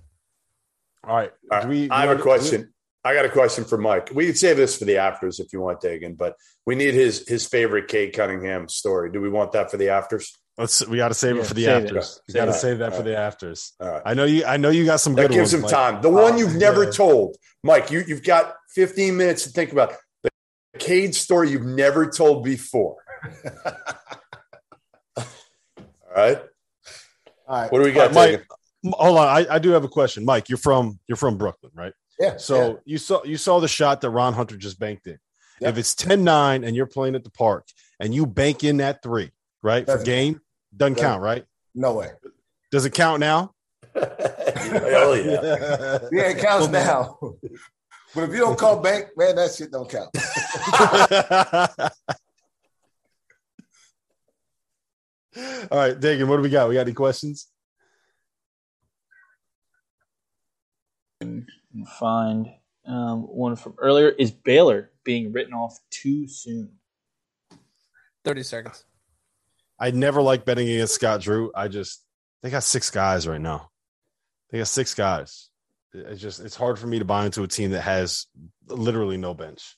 All right. All right, Do we- I have do a we- question. I got a question for Mike. We could save this for the afters if you want, Dagan, but we need his his favorite Cade Cunningham story. Do we want that for the afters? Let's we got to save Yeah, it for the save it. afters. We Save got to it. save that All for the afters. All right. I know you. I know you got some That good gives ones. him Mike. time. The one Oh, you've never yeah. told, Mike. You you've got 15 minutes to think about the Cade story you've never told before. *laughs* All right. All right. What do we got, All right, Mike. Hold on. I, I do have a question, Mike. You're from you're from Brooklyn, right? Yeah. So yeah. you saw you saw the shot that Ron Hunter just banked in. Yep. If it's 10-9 and you're playing at the park and you bank in that three, right? For Doesn't- game, doesn't doesn't- count, right? no way. Does it count now? *laughs* Hell yeah. *laughs* Yeah, it counts now. but if you don't call bank, man, that shit don't count. *laughs* All right, Dagan, what do we got? We got any questions? And find um, one from earlier. Is Baylor being written off too soon? 30 seconds. I never like betting against Scott Drew. I just they got six guys right now. They got six guys. It's just it's hard for me to buy into a team that has literally no bench.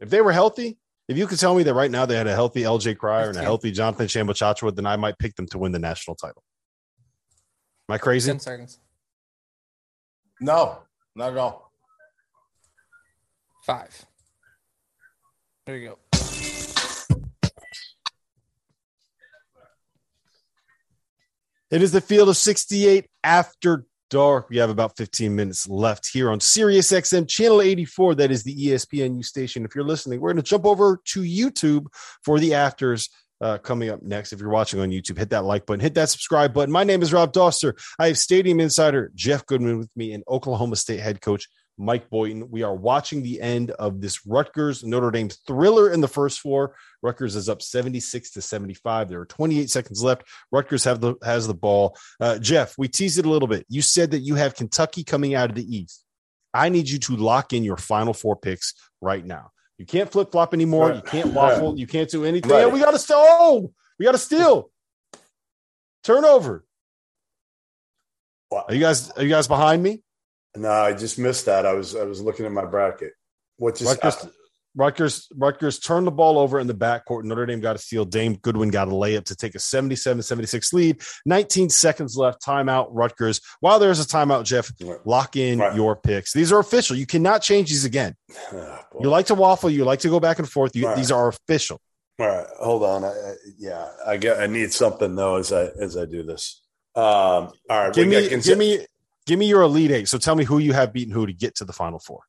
If they were healthy, if you could tell me that right now they had a healthy LJ Cryer and a healthy Jonathan Tchamwa Tchatchoua, then I might pick them to win the national title. Am I crazy? 10 seconds. No, not at all. Five. There you go. It is the field of 68 after dark. We have about 15 minutes left here on Sirius XM channel 84. That is the ESPNU station. If you're listening, we're going to jump over to YouTube for the afters. Uh, coming up next, if you're watching on YouTube, hit that like button, hit that subscribe button. My name is Rob Dauster. I have Stadium Insider Jeff Goodman with me and Oklahoma State head coach Mike Boynton. We are watching the end of this Rutgers Notre Dame thriller in the first four. Rutgers is up 76 to 75. There are 28 seconds left. Rutgers have the has the ball. Uh, Jeff, we teased it a little bit. You said that you have Kentucky coming out of the East. I need you to lock in your final four picks right now. You can't flip flop anymore. You can't waffle. You can't do anything. Right. And we got to steal. Oh, we got to steal. Turnover. Are you guys? Are you guys behind me? No, I just missed that. I was I was looking at my bracket. What just Rutgers? Rutgers Rutgers turned the ball over in the backcourt. Notre Dame got a steal. Dane Goodwin got a layup to take a 77-76 lead. 19 seconds left. Timeout, Rutgers. While there's a timeout, Jeff, lock in Right. your picks. These are official. You cannot change these again. *sighs* Boy. You like to waffle. You like to go back and forth. You, right. These are official. All right, hold on. I, I, yeah, I get. I need something though as I as I do this. Um, all right, Give me, give me, give me your elite eight. So tell me who you have beaten who to get to the final four.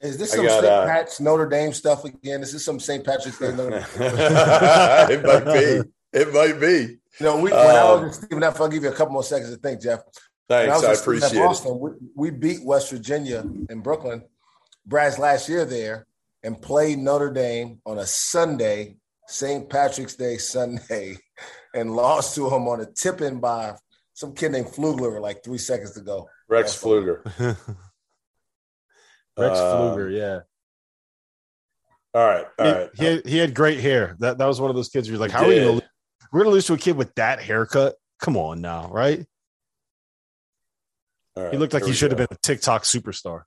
Is this some got, St. uh, Pat's Notre Dame stuff again? Is this some St. Patrick's Day? Notre Dame? *laughs* it might be. It might be. You know, we, when I Um, was in Stephen F, I'll give you a couple more seconds to think, Jeff. Thanks, was I in Stephen F. appreciate it. We, we beat West Virginia in Brooklyn, Brad's last year there, and played Notre Dame on a Sunday, St. Patrick's Day Sunday, *laughs* and lost to him on a tip in by some kid named Pflueger like three seconds to go. Rex Pflueger. *laughs* Rex Uh, Pflueger, yeah. All right, all he, right. he, had, he had great hair. That that was one of those kids you're like, how are we? Gonna, we're gonna lose to a kid with that haircut? Come on now, right? All right, He looked like he should have been a TikTok superstar.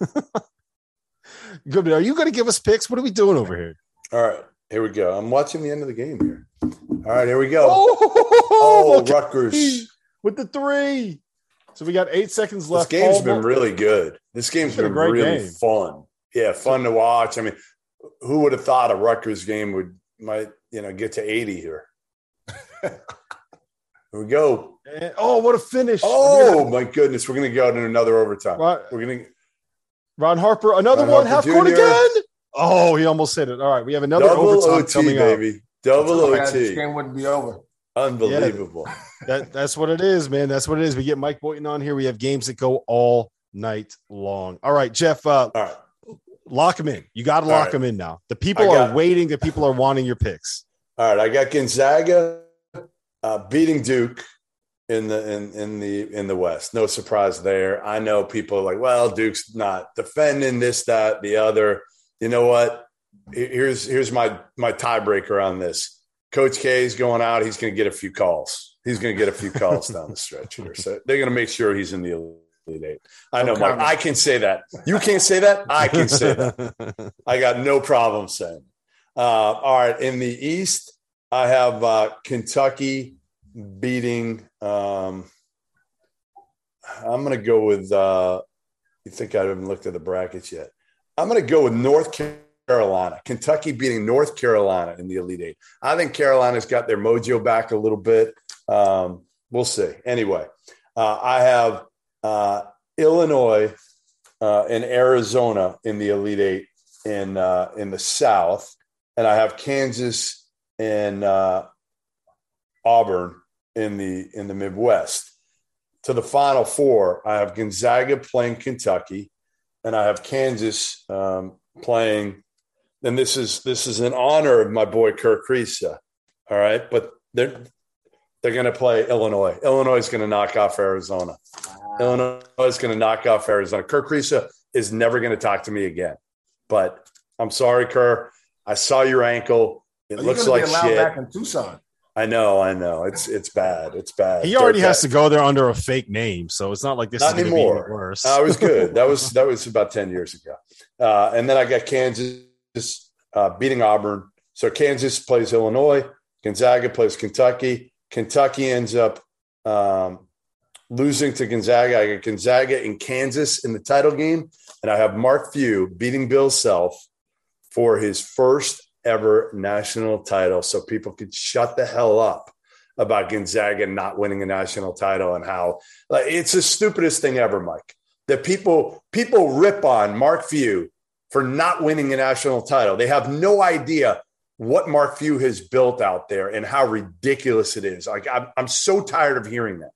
*laughs* Good. Are you gonna give us picks? What are we doing over here? All right, here we go. I'm watching the end of the game here. All right, here we go. Oh, *laughs* Oh, Rutgers. with the three. So we got eight seconds left. This left. game's Paul been Mo- really good. This game's It's been been great really game. fun. Yeah, fun to watch. I mean, who would have thought a Rutgers game would might you know get to 80 here? *laughs* here we go. And- oh, what a finish! Oh my goodness, we're gonna go to another overtime. Ron, We're gonna Ron Harper, another Ron one, Harper half court again. Oh, he almost hit it. All right, we have another double overtime OT, coming up. baby. Double Oh, yeah, This OT. game wouldn't be over. Unbelievable. That that's what it is, man. That's what it is. We get Mike Boynton on here. We have games that go all night long. All right, Jeff, uh, All right. lock them in. You got to lock right. them in now. The people are waiting. The people are wanting your picks. All right, I got Gonzaga uh, beating Duke in the in in the in the West. No surprise there. I know people are like, well, Duke's not defending this, that, the other. You know what? Here's here's my my tiebreaker on this. Coach K is going out. He's going to get a few calls. He's going to get a few calls down the stretch here. So they're going to make sure he's in the elite eight. I know, No Mike. I can say that. You can't say that. I can say that. *laughs* I got no problem saying. Uh, all right, in the East, I have uh, Kentucky beating. Um, I'm going to go with. Uh, you think I haven't looked at the brackets yet? I'm going to go with North Carolina. Kentucky beating North Carolina in the Elite Eight. I think Carolina's got their mojo back a little bit. Um, we'll see. Anyway, uh, I have uh, Illinois uh, and Arizona in the Elite Eight in uh, in the South, and I have Kansas and uh, Auburn in the in the Midwest. To the Final Four, I have Gonzaga playing Kentucky, and I have Kansas um, playing. And this is this is in honor of my boy Kerr Kriisa. All right, but they're they're going to play Illinois. Illinois is going to knock off Arizona. Illinois is going to knock off Arizona. Kerr Kriisa is never going to talk to me again. But I'm sorry, Kerr. I saw your ankle. It Are looks like be shit. back in Tucson? I know, I know. It's it's bad. It's bad. He already Dirk- has to go there under a fake name, so it's not like this Not is going to be any anymore. worse. It was good. That was *laughs* that was about ten years ago. Uh, and then I got Kansas uh, beating Auburn. So Kansas plays Illinois. Gonzaga plays Kentucky. Kentucky ends up um, losing to Gonzaga. I Gonzaga in Kansas in the title game, and I have Mark Few beating Bill Self for his first ever national title. So people could shut the hell up about Gonzaga not winning a national title and how like, it's the stupidest thing ever, Mike. That people people rip on Mark Few for not winning a national title. They have no idea what Mark Few has built out there and how ridiculous it is. Like I'm, I'm so tired of hearing that.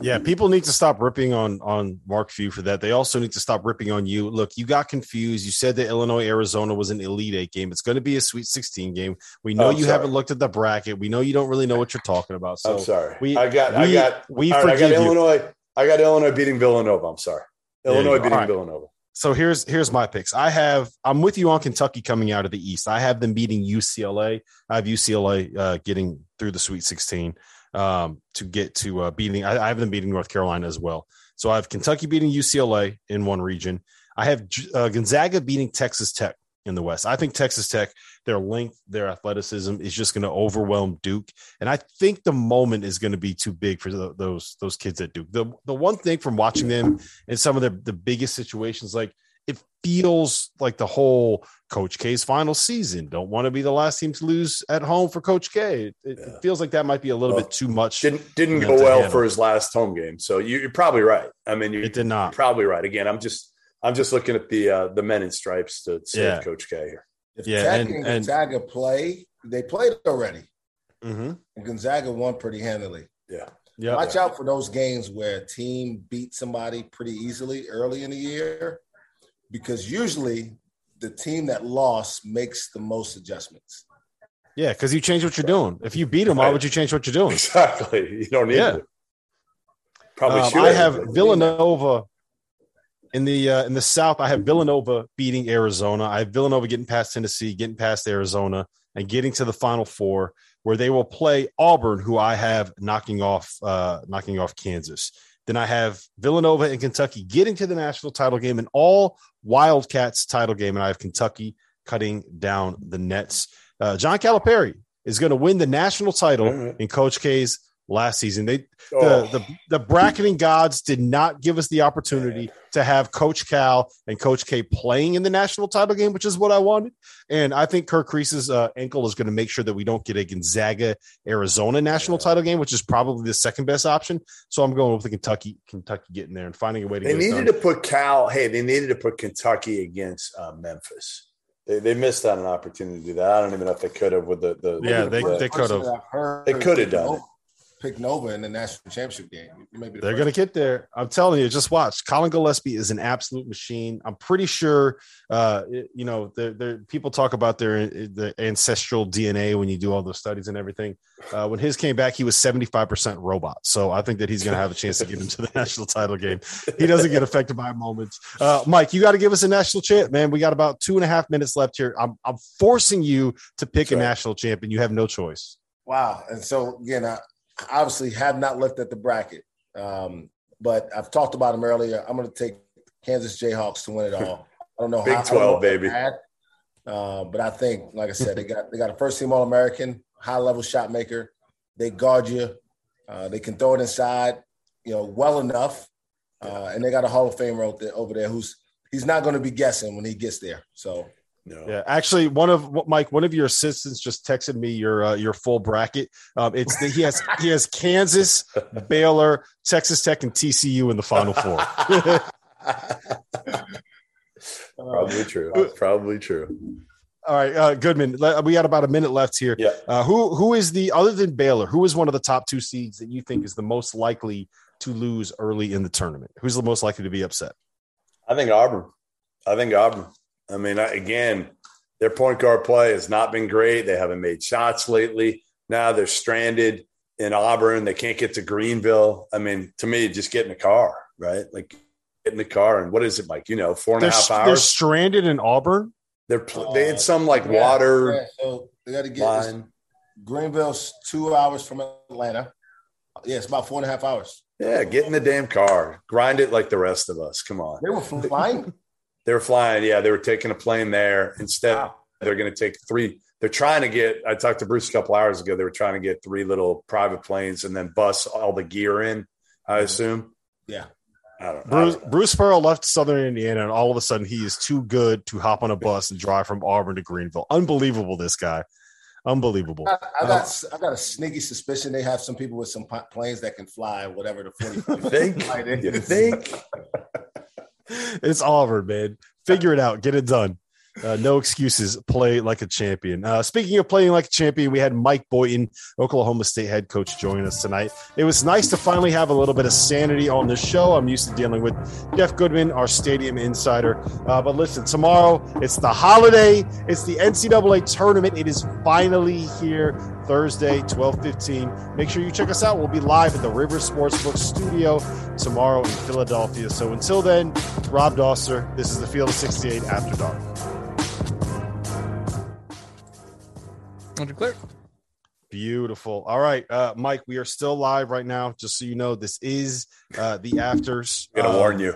Yeah, people need to stop ripping on on Mark Few for that. They also need to stop ripping on you. Look, you got confused. You said that Illinois Arizona was an Elite Eight game. It's going to be a Sweet 16 game. We know Oh, you sorry. haven't looked at the bracket. We know you don't really know what you're talking about. So I'm sorry. we- I got I we- got we right, I got forgive you. Illinois. I got Illinois beating Villanova. I'm sorry. Illinois beating right. Villanova. So here's here's my picks. I have I'm with you on Kentucky coming out of the East. I have them beating UCLA. I have UCLA uh, getting through the Sweet 16 um, to get to uh, beating. I, I have them beating North Carolina as well. So I have Kentucky beating UCLA in one region. I have uh, Gonzaga beating Texas Tech in the West. I think Texas Tech, their length, their athleticism is just going to overwhelm Duke, and I think the moment is going to be too big for the, those those kids at Duke. The the one thing from watching them in some of the the biggest situations, like it feels like the whole Coach K's final season. Don't want to be the last team to lose at home for Coach K. It, it feels like that might be a little Well, bit too much. Didn't didn't go well handle. for his last home game. So you, you're probably right. I mean, you're It did not. probably right. Again, I'm just I'm just looking at the uh, the men in stripes to save Yeah. Coach K here. If Yeah, Tech and- and, and- Gonzaga play, they played already. Mm-hmm. And Gonzaga won pretty handily. Yeah. Yeah, Watch out for those games where a team beat somebody pretty easily early in the year, because usually the team that lost makes the most adjustments. yeah, because you change what you're doing. If you beat them, why would you change what you're doing? *laughs* Exactly. You don't need Yeah. to. Probably Um. I have Villanova in the uh, in the South. I have Villanova beating Arizona. I have Villanova getting past Tennessee, getting past Arizona, and getting to the Final Four, where they will play Auburn, who I have knocking off uh, knocking off Kansas. Then I have Villanova and Kentucky getting to the national title game, and all Wildcats title game, and I have Kentucky cutting down the Nets. Uh, John Calipari is going to win the national title right. in Coach K's last season. They Oh, the, the the bracketing gods did not give us the opportunity to have Coach Cal and Coach K playing in the national title game, which is what I wanted. And I think Kerr Kriisa's uh, ankle is going to make sure that we don't get a Gonzaga Arizona national title game, which is probably the second best option. So I'm going with the Kentucky Kentucky getting there and finding a way to they get it needed done. to put Cal. Hey, they needed to put Kentucky against uh, Memphis. They, they missed out on an opportunity to do that. I don't even know if they could have with the, the Yeah, the- they- the- they could have. They could have done it. Pick Nova in the national championship game. Maybe They're going to get there. I'm telling you, just watch. Collin Gillespie is an absolute machine. I'm pretty sure, uh, it- you know, they're, they're, people talk about their the ancestral DNA when you do all those studies and everything. Uh, when his came back, he was 75% robot. So I think that he's going to have a chance to get into the *laughs* national title game. He doesn't get affected by moments. Uh, Mike, you got to give us a national champ, man. We got about two and a half minutes left here. I'm, I'm forcing you to pick That's a right. national champion. You have no choice. Wow. And so again, I obviously have not looked at the bracket, um, but I've talked about them earlier. I'm going to take Kansas Jayhawks to win it all. I don't know Big how 12, baby. uh, but I think, like I said, they got they got a first team All American, high level shot maker. They guard you. Uh, they can throw it inside, you know, well enough. Uh, and they got a Hall of Famer out there, over there who's he's not going to be guessing when he gets there. So no. Yeah, actually, one of Mike, one of your assistants just texted me your uh, your full bracket. Um, it's the, he has he has Kansas, *laughs* Baylor, Texas Tech, and TCU in the Final Four. *laughs* *laughs* Probably true. Probably true. All right, uh, Goodman, we got about a minute left here. Yeah. Uh, who who is the other than Baylor? Who is one of the top two seeds that you think is the most likely to lose early in the tournament? Who's the most likely to be upset? I think Auburn. I think Auburn. I mean, I, again, their point guard play has not been great. They haven't made shots lately. Now they're stranded in Auburn. They can't get to Greenville. I mean, to me, just get in the car, right? Like get in the car and what is it like? You know, four and They're, half they're stranded in Auburn. They're pl- they had uh, some like Yeah, water yeah, so they got to get line. Greenville's two hours from Atlanta. Yeah, it's about four and a half hours. Yeah, get in the damn car. Grind it like the rest of us. Come on. They were flying. *laughs* They were flying. Yeah, they were taking a plane there. Instead, Wow. they're going to take three. They're trying to get. I talked to Bruce a couple hours ago. They were trying to get three little private planes and then bus all the gear in. I mm-hmm. assume. Yeah. I don't. Bruce, I don't know. Bruce Pearl left Southern Indiana, and all of a sudden he is too good to hop on a bus and drive from Auburn to Greenville. Unbelievable, this guy. Unbelievable. I, I got um, I got a sneaky suspicion they have some people with some planes that can fly whatever the 40 Think? flight is. You think? *laughs* It's Auburn, man. Figure it out. Get it done. Uh, no excuses. Play like a champion. Uh, speaking of playing like a champion, we had Mike Boynton, Oklahoma State head coach, join us tonight. It was nice to finally have a little bit of sanity on the show. I'm used to dealing with Jeff Goodman, our stadium insider. Uh, but listen, tomorrow it's the holiday. It's the NCAA tournament. It is finally here. Thursday, 12:15. Make sure you check us out. We'll be live at the River Sportsbook Studio tomorrow in Philadelphia. So until then, Rob Dauster. This is the Field of 68 After Dark. Under clear. Beautiful. All right, uh, Mike, we are still live right now. Just so you know, this is uh, the afters. I'm *laughs* gonna Uh, warn you.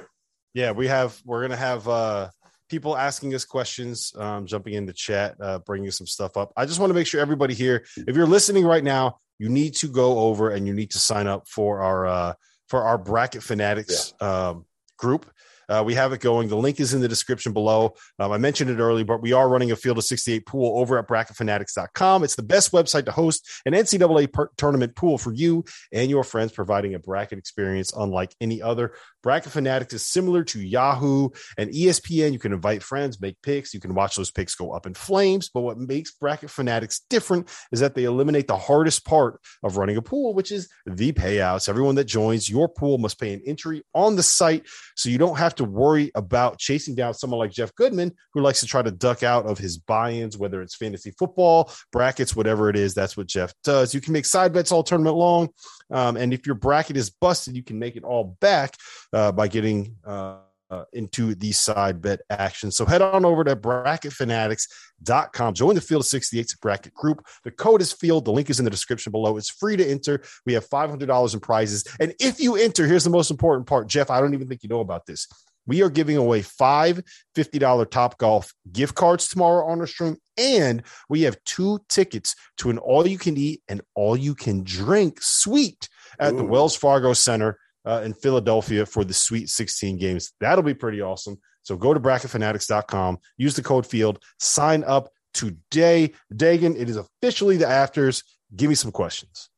Yeah, we have. We're gonna have uh, people asking us questions, um, jumping in the chat, uh, bringing some stuff up. I just want to make sure everybody here, if you're listening right now, you need to go over and you need to sign up for our uh, for our bracket fanatics um, group. Uh, we have it going. The link is in the description below. Um, I mentioned it earlier, but we are running a field of 68 pool over at bracketfanatics.com. It's the best website to host an NCAA per- tournament pool for you and your friends, providing a bracket experience unlike any other. Bracket Fanatics is similar to Yahoo and ESPN. You can invite friends, make picks. You can watch those picks go up in flames. But what makes Bracket Fanatics different is that they eliminate the hardest part of running a pool, which is the payouts. Everyone that joins your pool must pay an entry on the site. So you don't have to worry about chasing down someone like Jeff Goodman, who likes to try to duck out of his buy ins, whether it's fantasy football, brackets, whatever it is. That's what Jeff does. You can make side bets all tournament long. Um, and if your bracket is busted, you can make it all back uh, by getting uh, uh, into the side bet action. So head on over to bracketfanatics.com. Join the Field of 68 bracket group. The code is field. The link is in the description below. It's free to enter. We have $500 in prizes. And if you enter, here's the most important part. Jeff, I don't even think you know about this. We are giving away five $50 Top Golf gift cards tomorrow on our stream. And we have two tickets to an all you can eat and all you can drink suite at the Wells Fargo Center uh, in Philadelphia for the Sweet 16 games. That'll be pretty awesome. So go to bracketfanatics.com, use the code field, sign up today. Dagan, it is officially the afters. Give me some questions.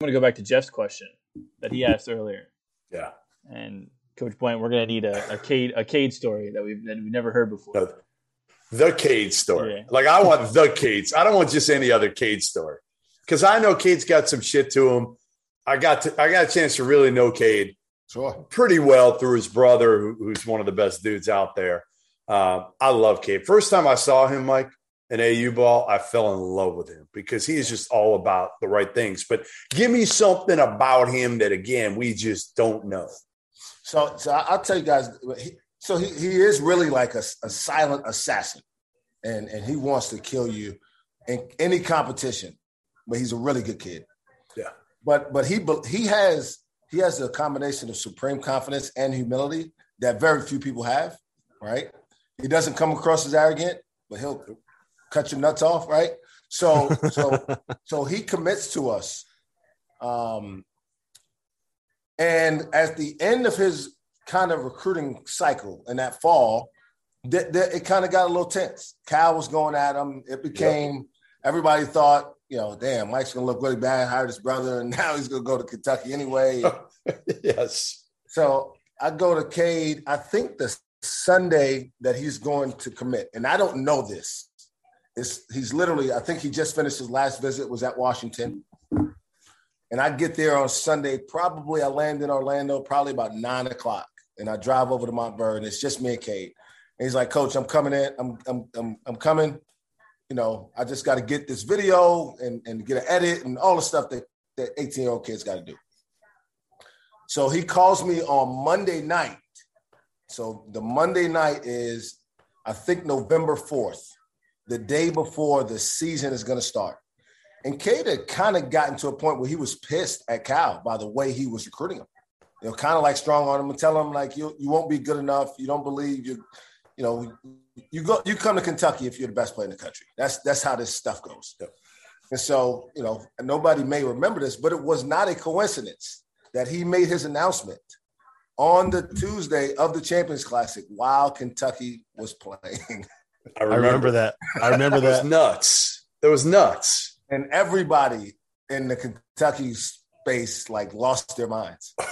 I'm going to go back to Jeff's question that he asked earlier. Yeah. And Coach Bryant, we're going to need a, a Cade a Cade story that we've that we've never heard before. No, the Cade story. Yeah. Like I want the Cade's. I don't want just any other Cade story because I know Cade's got some shit to him. I got to, I got a chance to really know Cade Sure. pretty well through his brother, who, who's one of the best dudes out there. Uh, I love Cade. First time I saw him, Mike, in AU ball, I fell in love with him because he is just all about the right things. But give me something about him that, again, we just don't know. So, so I'll tell you guys. he- So he, he is really like a, a silent assassin, and and he wants to kill you in any competition. But he's a really good kid. Yeah. But but he he has he has a combination of supreme confidence and humility that very few people have. Right. He doesn't come across as arrogant, but he'll cut your nuts off. Right. So so *laughs* so he commits to us. Um, and at the end of his kind of recruiting cycle in that fall, th- th- it kind of got a little tense. Cal was going at him. It became everybody thought, you know, damn, Mike's gonna look really bad, hired his brother, and *laughs* now he's gonna go to Kentucky anyway. *laughs* yes. so I go to Cade, I think the Sunday that he's going to commit, and I don't know this. It's, he's literally, I think he just finished his last visit, was at Washington. And I get there on Sunday, probably I land in Orlando probably about nine o'clock. And I drive over to Mount Vernon. it's just me and Cade. And he's like, Coach, I'm coming in. I'm I'm I'm, I'm coming. You know, I just got to get this video and, and get an edit and all the stuff that that 18 year old kids got to do. So he calls me on Monday night. So the Monday night is, I think, November 4th, the day before the season is going to start. And Cade had kind of gotten to a point where he was pissed at Cal by the way he was recruiting him. You know, kind of like strong on him and tell him like you you won't be good enough. You don't believe you, you know, you go you come to Kentucky if you're the best player in the country. That's that's how this stuff goes. And so, you know, nobody may remember this, but it was not a coincidence that he made his announcement on the Tuesday of the Champions Classic while Kentucky was playing. I I remember that. I remember *laughs* That was nuts. That was nuts. And everybody in the Kentucky space like lost their minds. *laughs*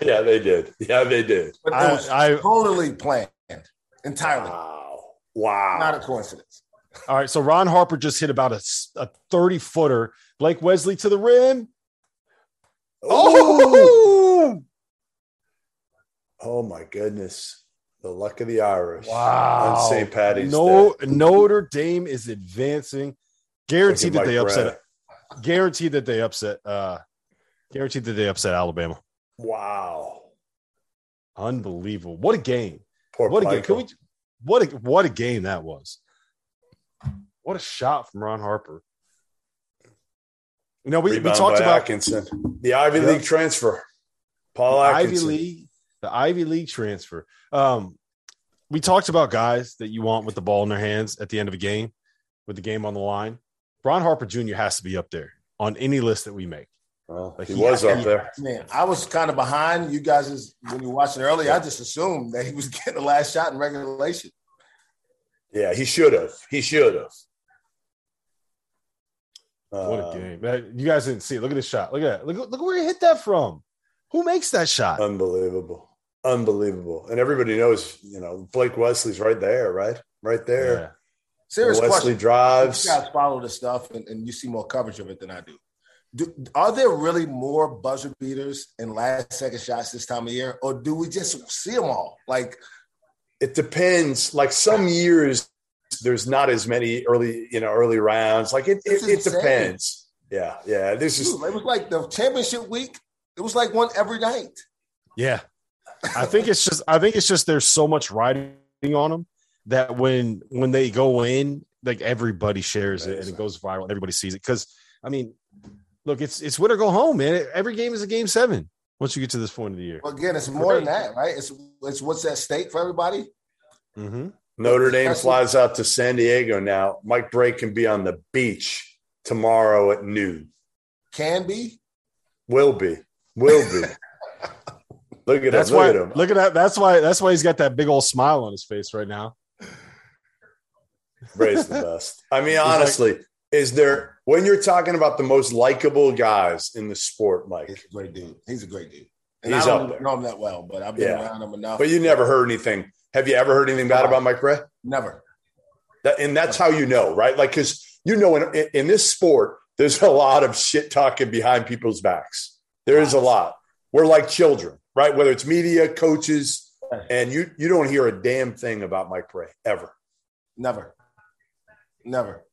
Yeah, they did. Yeah, they did. But it I- was I- totally planned entirely. Wow. Wow. Not a coincidence. All right. So Ron Harper just hit about a, a 30 footer. Blake Wesley to the rim. Oh! Oh my goodness. The luck of the Irish. Wow. On St. Patty's No, Day. Notre Dame is advancing. Guaranteed that they upset. Guaranteed that they upset. Uh, guaranteed that they upset Alabama. Wow. Unbelievable! What a game! Poor What a game! Can we? What a what a game that was! What a shot from Ron Harper. You know, we, we talked about Atkinson. The Ivy Yeah. League transfer. Paul the Ivy League, the Ivy League transfer. Um, we talked about guys that you want with the ball in their hands at the end of a game, with the game on the line. Ron Harper Jr. has to be up there on any list that we make. Well, Like, he he- was up he- there. Man, I was kind of behind you guys as- when you were watching earlier. I just assumed that he was *laughs* getting the last shot in regulation. Yeah, he should have. He should have. What a um, game! Man, You guys didn't see it. Look at this shot. Look at that. Look, look where he hit that from. Who makes that shot? Unbelievable. Unbelievable. And everybody knows, you know, Blake Wesley's right there, right? Right there. Yeah. Serious Wesley question. drives. You guys follow this stuff and, and you see more coverage of it than I do. do. Are there really more buzzer beaters and last second shots this time of year, or do we just see them all? Like, It depends. Like some years, there's not as many early, you know, early rounds. Like it, This it, is it depends. Yeah, yeah. This is it was like the championship week. It was like one every night. Yeah. I think it's just I think it's just there's so much riding on them that when when they go in, like everybody shares it and it goes viral. Everybody sees it. Cause I mean, look, it's it's win or go home, man. Every game is a game seven once you get to this point of the year. But again, it's more than that, right? It's it's what's at stake for everybody. Mm-hmm. Notre Dame flies out to San Diego now. Mike Brey can be on the beach tomorrow at noon. Can be. Will be. Will be. *laughs* Look at That's him. Look why at him. look at that. That's why that's why he's got that big old smile on his face right now. Brey's the best. I mean, honestly, is there when you're talking about the most likable guys in the sport, Mike? He's a great dude. He's a great dude. And He's I don't know him that well, but I've been Yeah. around him enough. But you never heard anything. Have you ever heard anything bad about Mike Brey? never. That, and that's how you know, right? Like, because you know, in, in this sport, there's a lot of shit talking behind people's backs. There is a lot. We're like children, right? Whether it's media, coaches, and you you don't hear a damn thing about Mike Brey ever. Never. Never.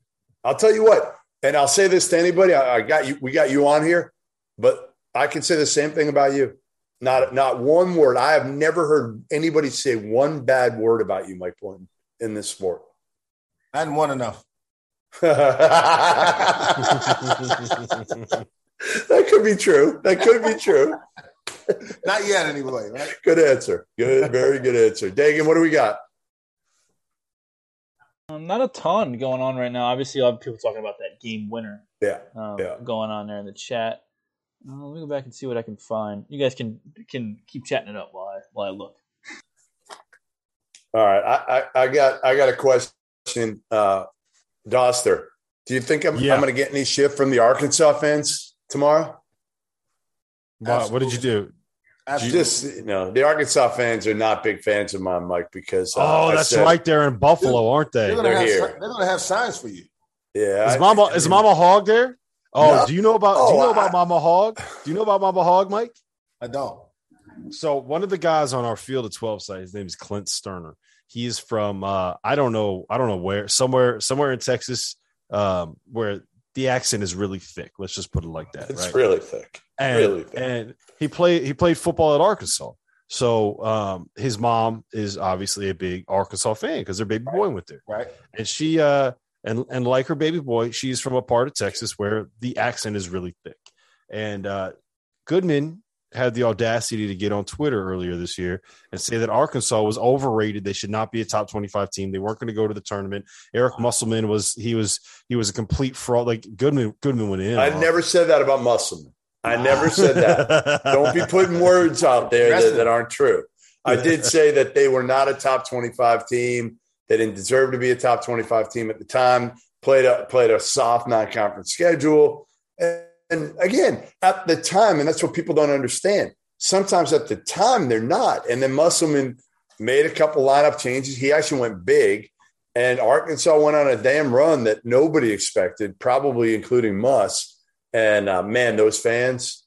I'll tell you what, and I'll say this to anybody. I, I got you. We got you on here, but I can say the same thing about you. Not not one word. I have never heard anybody say one bad word about you, Mike Boynton, in this sport. I hadn't won enough. *laughs* that could be true. That could be true. *laughs* Not yet, anyway, right? Good answer. Good, very good answer. Dagan, what do we got? Um, not a ton going on right now. Obviously, a lot of people talking about that game winner Yeah. um, Yeah. going on there in the chat. Uh, let me go back and see what I can find. You guys can can keep chatting it up while I while I look. All right. I, I, I got I got a question. Uh Dauster, do you think I'm, Yeah. I'm gonna get any shift from the Arkansas fans tomorrow? Wow, what did you do? You Absolutely. just you know, the Arkansas fans are not big fans of mine, Mike, because uh, Oh, I that's said- right. They're in Buffalo, aren't they? they're gonna they're have here. si- they're gonna have signs for you. Yeah. Is I- Mama I is mean, Mama Hog there? Oh, No. do you know about do Oh, you know about I- Mama Hog? Do you know about Mama Hog, Mike? I don't. So one of the guys on our field of 12 site, his name is Clint Sterner. He is from uh I don't know, I don't know where, somewhere, somewhere in Texas, um, where the accent is really thick. Let's just put it like that. It's right? really thick. and, really thick. and he played he played football at Arkansas. So um his mom is obviously a big Arkansas fan because their baby boy went there. Right. And she uh and and like her baby boy, she's from a part of Texas where the accent is really thick. And uh Goodman had the audacity to get on Twitter earlier this year and say that Arkansas was overrated. They should not be a top 25 team. They weren't going to go to the tournament. Eric Musselman was he was he was a complete fraud. Like Goodman Goodman went in. I on- never said that about Musselman. I never said that. *laughs* Don't be putting words out there that, that aren't true. I did *laughs* say that they were not a top 25 team. They didn't deserve to be a top 25 team at the time. Played a played a soft non-conference schedule. And, and again, at the time, and that's what people don't understand. Sometimes at the time they're not. And then Musselman made a couple lineup changes. He actually went big. And Arkansas went on a damn run that nobody expected, probably including Muss. And uh, man, those fans,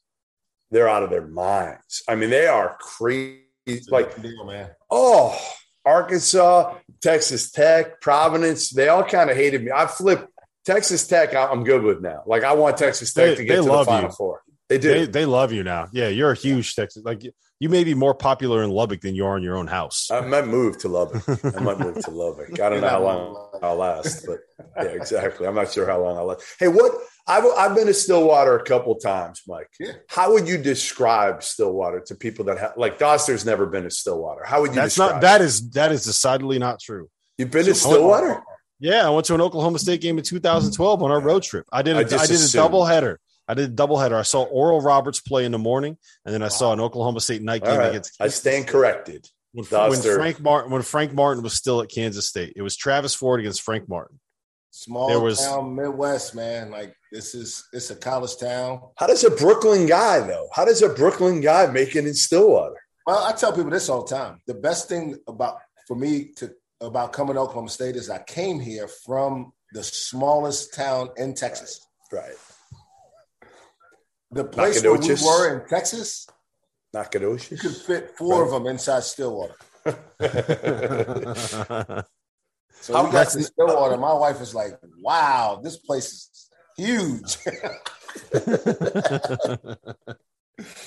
they're out of their minds. I mean, they are crazy. Like, deal, man. oh, Arkansas, Texas Tech, Providence, they all kind of hated me. I flipped Texas Tech, I- I'm good with now. Like, I want Texas Tech They- to get they to the Final you. Four. They do. They they love you now. Yeah, you're a huge Texas. Like you- you may be more popular in Lubbock than you are in your own house. I might move to Lubbock. I might move to Lubbock. I don't know how long I'll last, but yeah, exactly. I'm not sure how long I'll last. Hey, what I've, I've been to Stillwater a couple times, Mike. Yeah. How would you describe Stillwater to people that have like Dauster's never been to Stillwater? How would you That's describe not that is that is decidedly not true. You've been to So- Stillwater? Yeah, I went to an Oklahoma State game in 2012 on our road trip. I did a, I I, just did a double header. I did a double header. I saw Oral Roberts play in the morning, and then I saw an Oklahoma State night game right. against. I stand corrected. when, when Frank Martin when Frank Martin was still at Kansas State. It was Travis Ford against Frank Martin. Small There was- town Midwest, man. Like this is it's a college town. How does a Brooklyn guy though? How does a Brooklyn guy make it in Stillwater? Well, I tell people this all the time. The best thing about for me to about coming to Oklahoma State is I came here from the smallest town in Texas. Right. The place where we were in Texas, you could fit four of them inside Stillwater. *laughs* So How we got to Stillwater. My wife was like, "Wow, this place is huge." *laughs*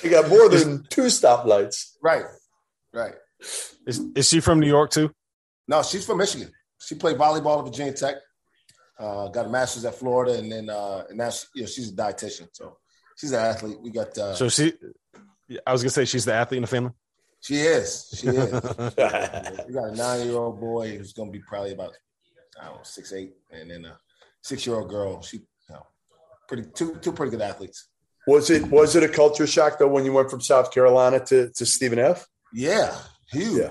You got more than two stoplights. right, right. is, is she from New York too? No, she's from Michigan. She played volleyball at Virginia Tech. Uh, got a master's at Florida, and then uh, and now she, you know, she's a dietitian. So she's an athlete. We got. Uh, So she, I was gonna say she's the athlete in the family. she is. She is. yeah, *laughs* we got a nine-year-old boy who's going to be probably about I don't know six eight, and then a six-year-old girl. She, you know, pretty two two pretty good athletes. Was it was it a culture shock though when you went from South Carolina to, to Stephen F? Yeah, huge. Yeah.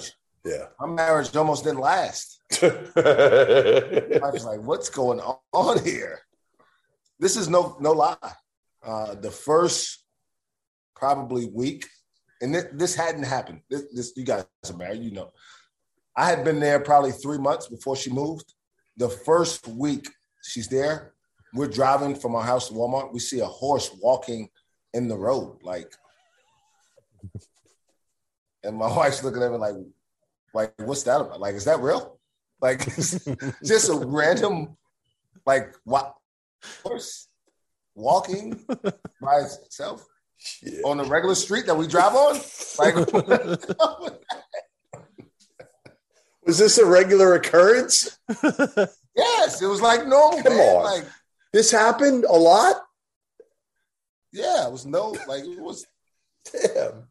My marriage almost didn't last. *laughs* I was like, "What's going on here?" This is no no lie. Uh, the first probably week, and this, this hadn't happened. This, this you guys are married, you know. I had been there probably three months before she moved. The first week she's there, we're driving from our house to Walmart. We see a horse walking in the road, like, and my *laughs* wife's looking at me like, like, what's that about? Like, is that real? Like, *laughs* just a random, like, what horse walking by itself Yeah. on the regular street that we drive on? Like, *laughs* Was this a regular occurrence? yes, it was like normal. Come man. on. Like, This happened a lot? yeah, it was no, like, it was. Damn.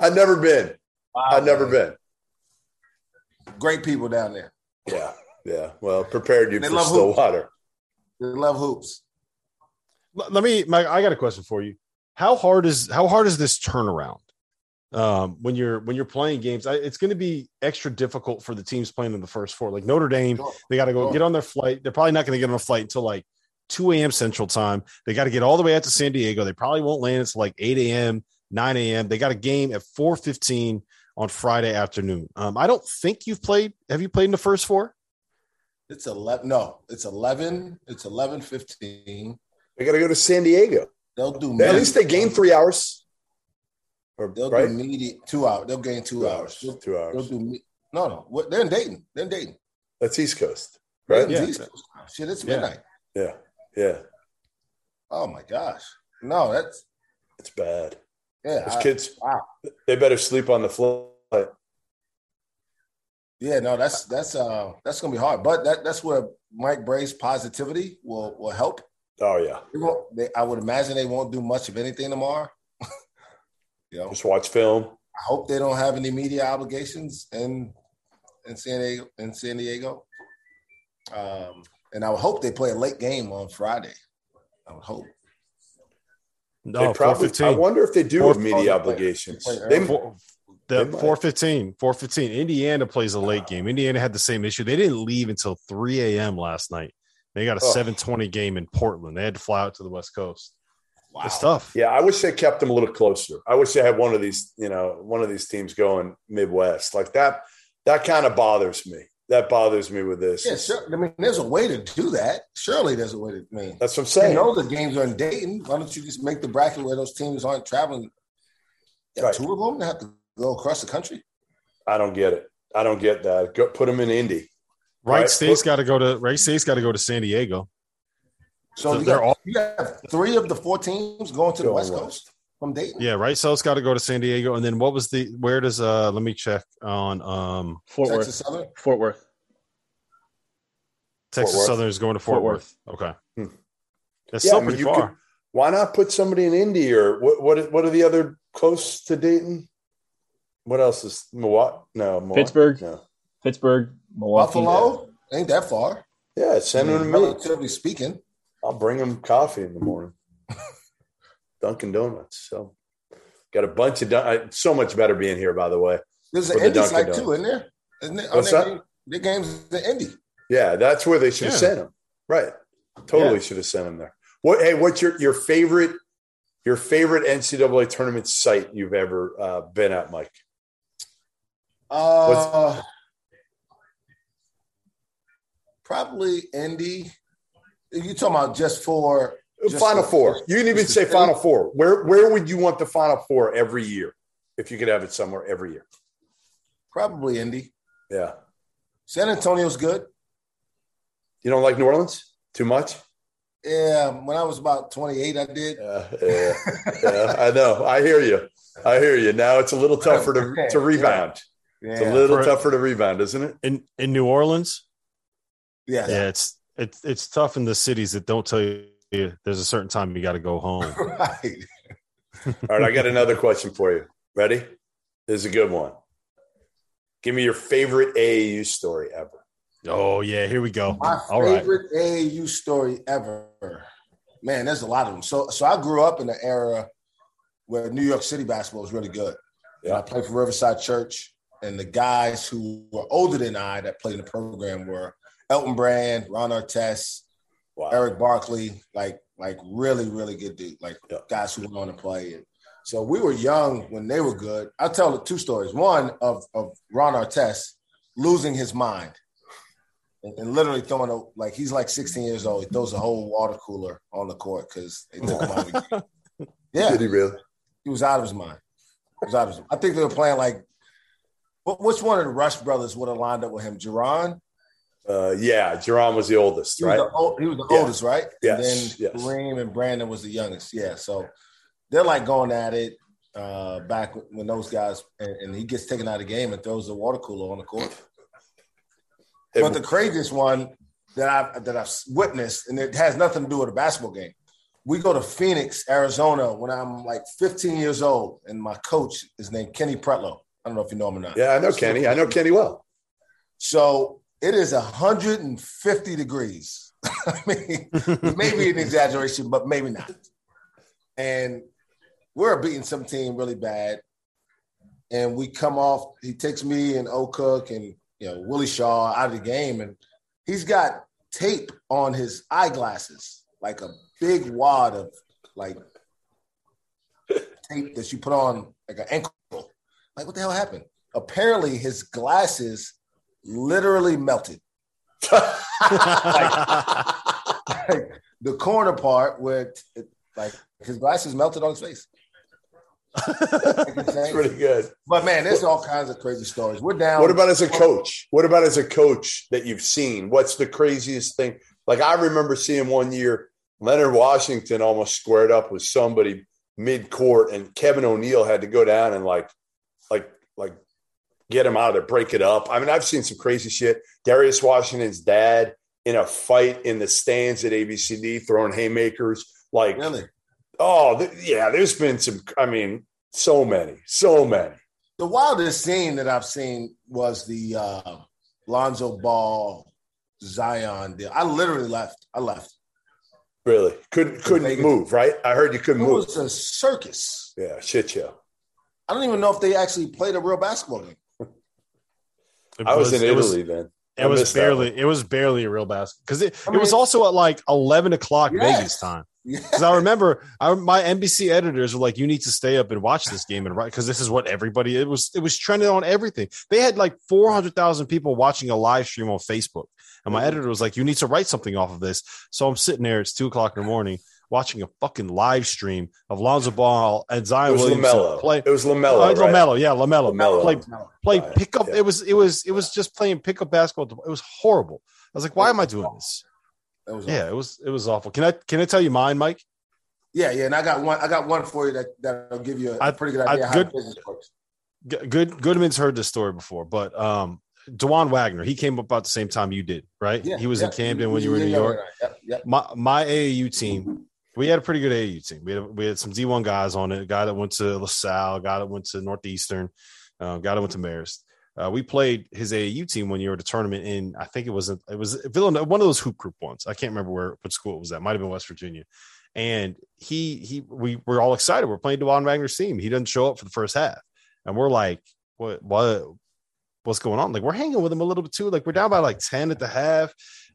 I've never been. I've never been. Great people down there. Yeah. Yeah. Well, prepared you They for love Stillwater. They love hoops. Let let me, Mike. I got a question for you. How hard is how hard is this turnaround? Um, when you're when you're playing games, I, it's going to be extra difficult for the teams playing in the first four. Like Notre Dame, Sure. they got to go Sure. get on their flight. They're probably not going to get on a flight until like 2 a.m. Central Time. They got to get all the way out to San Diego. They probably won't land until like 8 a.m., 9 a.m. They got a game at 4:15 on Friday afternoon. Um, I don't think you've played. Have you played in the first four? It's 11. No, it's 11. It's 11 15. They got to go to San Diego. They'll do At least they gain three hours. Or, They'll right? do media two hours. They'll gain two, Two hours. hours. They'll, Two hours. they'll do me- no, no. What they're in Dayton. They're in Dayton. That's East Coast. Right? Right? Yeah. Shit, it's Yeah. midnight. Yeah. Yeah. Oh my gosh. No, that's It's bad. Yeah. Those I- kids, wow. they better sleep on the flight. Yeah, no, that's that's uh that's gonna be hard. But that that's where Mike Brey's positivity will will help. Oh, yeah. They I would imagine they won't do much of anything tomorrow. *laughs* you know, Just watch film. I hope they don't have any media obligations in in San Diego. In San Diego, um, and I would hope they play a late game on Friday. I would hope. No, they probably, I wonder if they do have media they obligations. they play They, early. Four, the might. 415, 415. Indiana plays a late game. Indiana had the same issue. They didn't leave until 3 a.m. last night. They got a Oh. 720 game in Portland. They had to fly out to the West Coast. Wow. It's tough. yeah, I wish they kept them a little closer. I wish they had one of these, you know, one of these teams going Midwest like that. That kind of bothers me. That bothers me with this. Yeah, sure. I mean, there's a way to do that. Surely, there's a way to. I mean, That's what I'm you saying. know the games are in Dayton. Why don't you just make the bracket where those teams aren't traveling? Yeah, Right. two of them they have to go across the country. I don't get it. I don't get that. Go, put them in Indy. Wright Right. State's got to go to Wright State's got to go to San Diego. So So you, they're got, all- you have three of the four teams going to the West west. Coast from Dayton. Yeah, Wright State's got to go to San Diego. And then what was the where does uh let me check on um Fort Texas Worth. Southern. Fort Worth. Texas Worth. Southern is going to Fort, Fort Worth. Okay. That's Yeah, still I mean, pretty far. could- Why not put somebody in Indy or what? What? What are the other close to Dayton? What else is Milwaukee? No, Milwaukee? Pittsburgh. No. Pittsburgh, Milwaukee. Buffalo ain't that far. Yeah, send them to me. Relatively speaking. I'll bring them coffee in the morning. *laughs* Dunkin' Donuts. So got a bunch of dun- I- so much better being here. By the way, There's For an the Indy Dunkin' site Donuts. too, isn't there? Isn't it? What's that? they- The game's the Indy. yeah, that's where they should have Yeah. sent him. Right, totally Yeah. should have sent him there. What? Hey, what's your your favorite your favorite NCAA tournament site you've ever uh, been at, Mike? Uh, probably Indy. You talking about just for just Final for- Four. You can even say for- Final Four. Where where would you want the Final Four every year if you could have it somewhere every year? Probably Indy. Yeah. San Antonio's good. You don't like New Orleans too much? Yeah, when I was about 28, I did. Yeah, yeah, yeah, I know. I hear you. I hear you. Now it's a little tougher to, to rebound. Yeah, It's a little For- tougher to rebound, isn't it? in in New Orleans, yeah. yeah, it's it's it's tough in the cities that don't tell you there's a certain time you got to go home. *laughs* right. All right, I got another question for you. Ready? This is a good one. Give me your favorite AAU story ever. Oh yeah, here we go. My All right. favorite AAU story ever. Man, there's a lot of them. So, so I grew up in an era where New York City basketball was really good. And I played for Riverside Church, and the guys who were older than I that played in the program were Elton Brand, Ron Artest, Wow. Erick Barkley, like like really really good dude, like Yeah. guys who went on to play. And so we were young when they were good. I'll tell two stories. One of of Ron Artest losing his mind and, and literally throwing a like he's like 16 years old. He throws a whole water cooler on the court because they took him out of the game. *laughs* Yeah, Did he really? he was out of his mind. He was out of his Mind. I think they were playing like. wh- Which one of the Rush brothers would have lined up with him? JaRon? Uh, yeah, Jerome was the oldest, He was right? the, old, he was the Yeah. oldest, right? Yes, And then yes. Kareem and Brandon was the youngest. Yeah. So they're like going at it uh, back when those guys, and, and he gets taken out of the game and throws the water cooler on the court. But the craziest one that I've that I've witnessed, and it has nothing to do with a basketball game. We go to Phoenix, Arizona, when I'm like 15 years old, and my coach is named Kenny Pretlow. I don't know if you know him or not. yeah, I know Kenny. I know Kenny well. So it is 150 degrees. *laughs* I mean, *laughs* maybe an exaggeration, but maybe not. And we're beating some team really bad. And we come off, he takes me and O Cook and you know Willie Shaw out of the game, and he's got tape on his eyeglasses, like a big wad of like tape that you put on like an ankle. Like, what the hell happened? Apparently, his glasses literally melted. *laughs* like the corner part where it, like his glasses melted on his face. That's pretty good. But man, there's all kinds of crazy stories. We're down. What about as a coach? What about as a coach that you've seen? What's the craziest thing? Like I remember seeing one year Leonard Washington almost squared up with somebody mid court, and Kevin O'Neill had to go down and like, like, like get him out of there, break it up. I mean, I've seen some crazy shit. Darius Washington's dad in a fight in the stands at ABCD throwing haymakers. Like, really? oh th- yeah, there's been some. I mean, so many, so many. The wildest scene that I've seen was the uh, Lonzo Ball Zion deal. I literally left. I left. Really couldn't couldn't Vegas. move. Right? I heard you couldn't move. It was a circus. Yeah, shit show. I don't even know if they actually played a real basketball game. It I was, in it was- Italy then. I It was barely. It was barely a real basketball because it, I it was also at like eleven o'clock Yes. Vegas time. Because I remember, I, my NBC editors were like, "You need to stay up and watch this game and write because this is what everybody. It was. It was trending on everything. They had like four hundred thousand people watching a live stream on Facebook, and my mm-hmm. editor was like, "You need to write something off of this." So I'm sitting there. It's two o'clock in the morning watching a fucking live stream of Lonzo Ball and It Zion was Williamson LaMelo. play. It was LaMelo. Oh, right? LaMelo, yeah, LaMelo. LaMelo. Play, play Right, pickup. yeah. It was, it was, it was just playing pickup basketball. It was horrible. I was like, why am I doing this? Yeah, it was, it was awful. Can I, can I tell you mine, Mike? Yeah, yeah, and I got one. I got one for you that that'll give you a I- pretty good I- idea how good- business works. Good, Goodman's heard this story before, but um, Dajuan Wagner, he came up about the same time you did, right? Yeah, he was yeah. in Camden when you were in New York. right, right. Yep, yep. My my AAU team We had a pretty good AAU team. We had we had some D1 guys on it. A guy that went to LaSalle, a guy that went to Northeastern, uh, guy that went to Marist. Uh, we played his AAU team one year at a tournament in I think it was it was Villanova, one of those hoop group ones. I can't remember where what school it was at. Might have been West Virginia. And he he we were all excited. We're playing Dajuan Wagner's team. He doesn't show up for the first half, and we're like, what what what's going on? Like we're hanging with him a little bit too. Like we're down by like ten at the half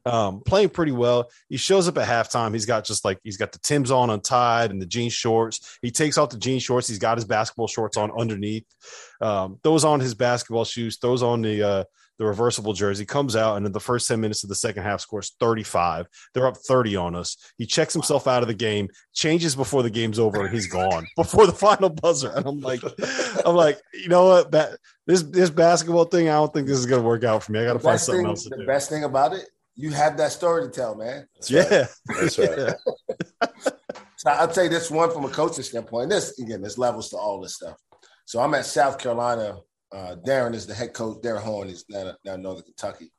um, playing pretty well. He shows up at halftime. He's got just like he's got the Tim's on untied and the jean shorts. He takes off the jean shorts. He's got his basketball shorts on underneath. Um, throws on his basketball shoes. Throws on the uh, the reversible jersey. Comes out and in the first ten minutes of the second half scores thirty five. They're up thirty on us. He checks himself out of the game. Changes before the game's over and he's gone *laughs* before the final buzzer. And I'm like, I'm like, you know what? That this this basketball thing. I don't think this is going to work out for me. I got to find something thing, else to the do. best thing about it, you have that story to tell, man. That's yeah. right. That's right. *laughs* So I'll tell you this one from a coaching standpoint. This again, there's levels to all this stuff. So I'm at South Carolina. Uh, Darrin is the head coach. Darrin Horn is now, now Northern Kentucky.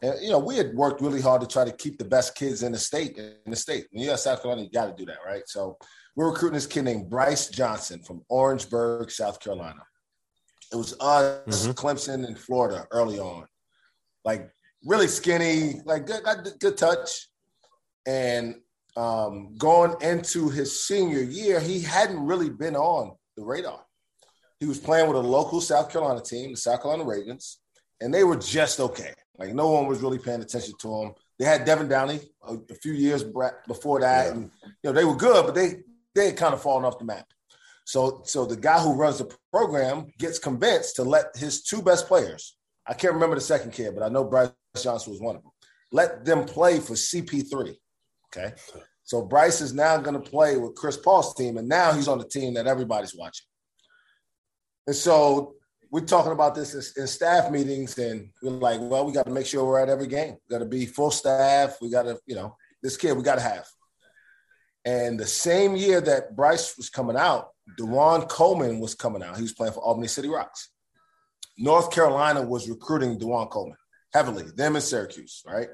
And you know, we had worked really hard to try to keep the best kids in the state. In the state, when you're at South Carolina, you got to do that, right? So we're recruiting this kid named Bryce Johnson from Orangeburg, South Carolina. It was us, Mhm. Clemson, and Florida early on. Like really skinny, like good, got good touch. And um, going into his senior year, he hadn't really been on the radar. He was playing with a local South Carolina team, the South Carolina Ravens, and they were just okay. Like no one was really paying attention to him. They had Devin Downey a, a few years before that, Yeah. and you know they were good, but they they had kind of fallen off the map. So so the guy who runs the program gets convinced to let his two best players. I can't remember the second kid, but I know Bryce Johnson was one of them. Let them play for CP3. Okay. So Bryce is now going to play with Chris Paul's team, and now he's on the team that everybody's watching. And so we're talking about this in, staff meetings, and we're like, well, we got to make sure we're at every game. We got to be full staff. We got to, you know, this kid we got to have. And the same year that Bryce was coming out, DaJuan Coleman was coming out. He was playing for Albany City Rocks. North Carolina was recruiting DaJuan Coleman heavily, them in Syracuse, right?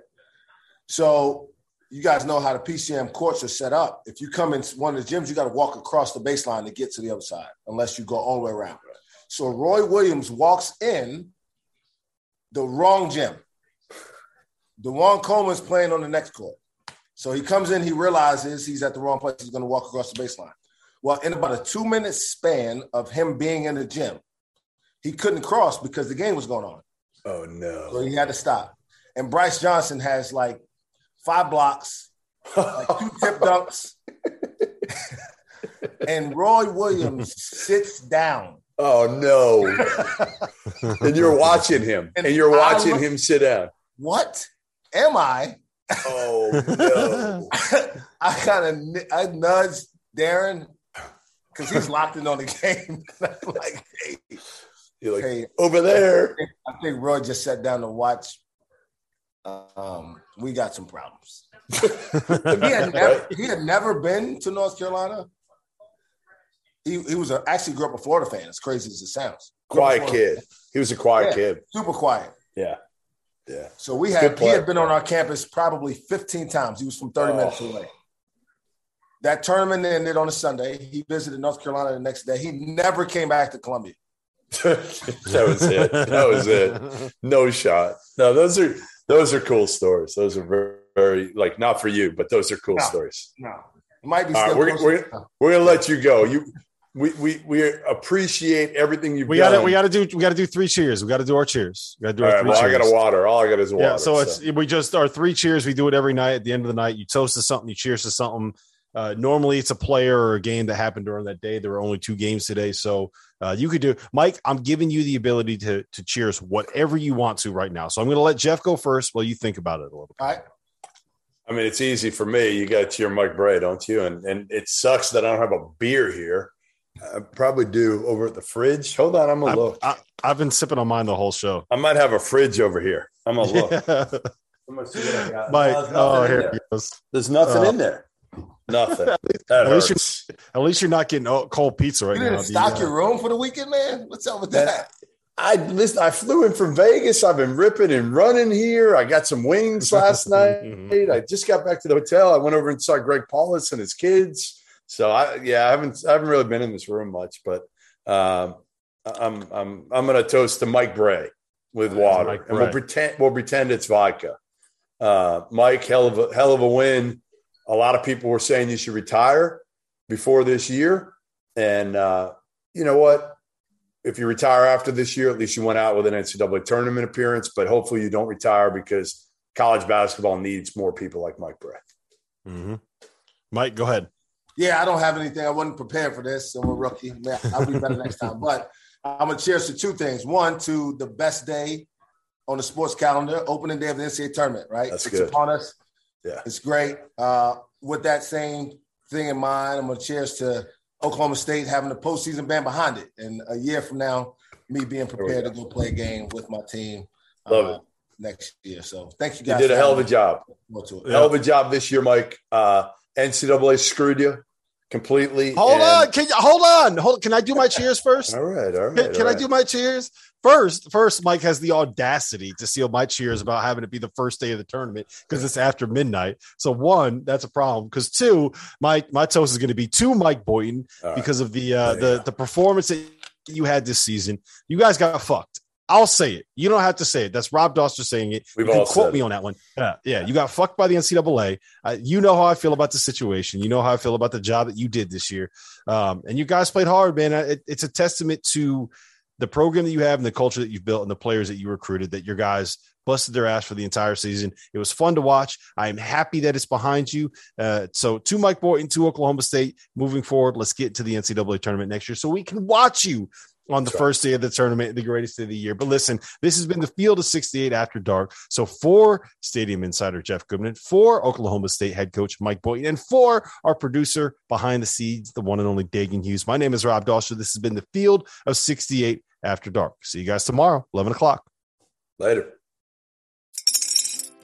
So you guys know how the PCM courts are set up. If you come in one of the gyms, you got to walk across the baseline to get to the other side, unless you go all the way around. So Roy Williams walks in the wrong gym. DaJuan Coleman's playing on the next court. So he comes in, he realizes he's at the wrong place. He's going to walk across the baseline. Well, in about a two minute span of him being in the gym, he couldn't cross because the game was going on. Oh no! So he had to stop. And Bryce Johnson has like five blocks, like two *laughs* tip dunks. *laughs* and Roy Williams sits down. Oh no. and you're watching him. And you're watching look- him sit down. What am I? Oh no. *laughs* I kind of I nudged Darrin because he's locked in on the game. Like, hey, You're like hey, over there. I think Roy just sat down to watch. Um, we got some problems. he had *laughs* never he had never been to North Carolina. He he was a, actually grew up a Florida fan. As crazy as it sounds, Grew up a Quiet kid. He was a quiet Yeah. kid. super quiet. Yeah. Yeah. So we had he had been on our campus probably 15 times. He was from 30 Oh. minutes away. That tournament ended on a Sunday. He visited North Carolina the next day. He never came back to Columbia. *laughs* that was it. That was it. No shot. No, those are those are cool stories. Those are very, very like not for you, but those are cool No. stories. No, it might be. All right, still we're, we're, we're gonna let you go. You we we we appreciate everything you've we done. got to we got to do we got to do three cheers. We got to do our cheers. We got to do All our right, three well, I got a water. All I got is water. yeah, so it's we just our three cheers. We do it every night at the end of the night. You toast to something, you cheers to something. Uh, normally, it's a player or a game that happened during that day. There were only two games today, so uh, you could do. Mike, I'm giving you the ability to to cheers whatever you want to right now. So I'm going to let Jeff go first while you think about it a little. All right. I mean, it's easy for me. You got to cheer Mike Brey, don't you? And and it sucks that I don't have a beer here. I probably do over at the fridge. Hold on, I'm gonna I, look. I, I've been sipping on mine the whole show. I might have a fridge over here. I'm gonna look. Mike, I'm gonna see what I got. There's oh, nothing in here there. he goes. There's nothing Uh, in there. Nothing. *laughs* That at least hurts. At least you're not getting cold pizza right You now. didn't The, stock your room for the weekend, man. What's up with that? I listen. I flew in from Vegas. I've been ripping and running here. I got some wings last *laughs* night. I just got back to the hotel. I went over and saw Greg Paulus and his kids. So I, yeah, I haven't, I haven't really been in this room much, but um, I'm, I'm, I'm going to toast to Mike Brey with water, Mike and we'll pretend, we'll pretend it's vodka. Uh, Mike, hell of a hell of a win. A lot of people were saying you should retire before this year, and uh, you know what? If you retire after this year, at least you went out with an NCAA tournament appearance. But hopefully, you don't retire because college basketball needs more people like Mike Brey. Mm-hmm. Mike, go ahead. Yeah, I don't have anything. I wasn't prepared for this. I'm a rookie. Man, I'll be better next time. But I'm gonna cheers to two things. One, to the best day on the sports calendar, opening day of the NCAA tournament. Right, That's it's good. upon us. Yeah. it's great. Uh, with that same thing in mind, I'm gonna cheers to Oklahoma State having the postseason band behind it, and a year from now, me being prepared to go play a game with my team. Love uh, it. next year. So thank you guys. You did a hell of a job. More to it. Hell of a job this year, Mike. Uh, NCAA screwed you completely. Hold on. Can you hold on? Hold can I do my cheers first? All right, all right. Can, can all I do my cheers first? First, Mike has the audacity to seal my cheers about having it be the first day of the tournament because it's after midnight. So one, that's a problem. Because two, my my toast is going to be to Mike All right. because of the uh, you the the performance that you had this season. You guys got fucked. I'll say it. You don't have to say it. That's Rob Dauster saying it. We've you can all quote me it. on that one. Yeah, yeah. You got fucked by the NCAA. Uh, you know how I feel about the situation. You know how I feel about the job that you did this year. Um, and you guys played hard, man. Uh, It, it's a testament to the program that you have and the culture that you've built and the players that you recruited. That your guys busted their ass for the entire season. It was fun to watch. I am happy that it's behind you. Uh, so to Mike Boynton, to Oklahoma State, moving forward, let's get to the NCAA tournament next year so we can watch you on the That's right. first day of the tournament, the greatest day of the year. But listen, this has been the field of 68 after dark. So for Stadium Insider Jeff Goodman, for Oklahoma State head coach Mike Boynton, and for our producer behind the scenes, the one and only Dagan Hughes. My name is Rob Dauster. This has been the field of 68 after dark. See you guys tomorrow, 11 o'clock. Later.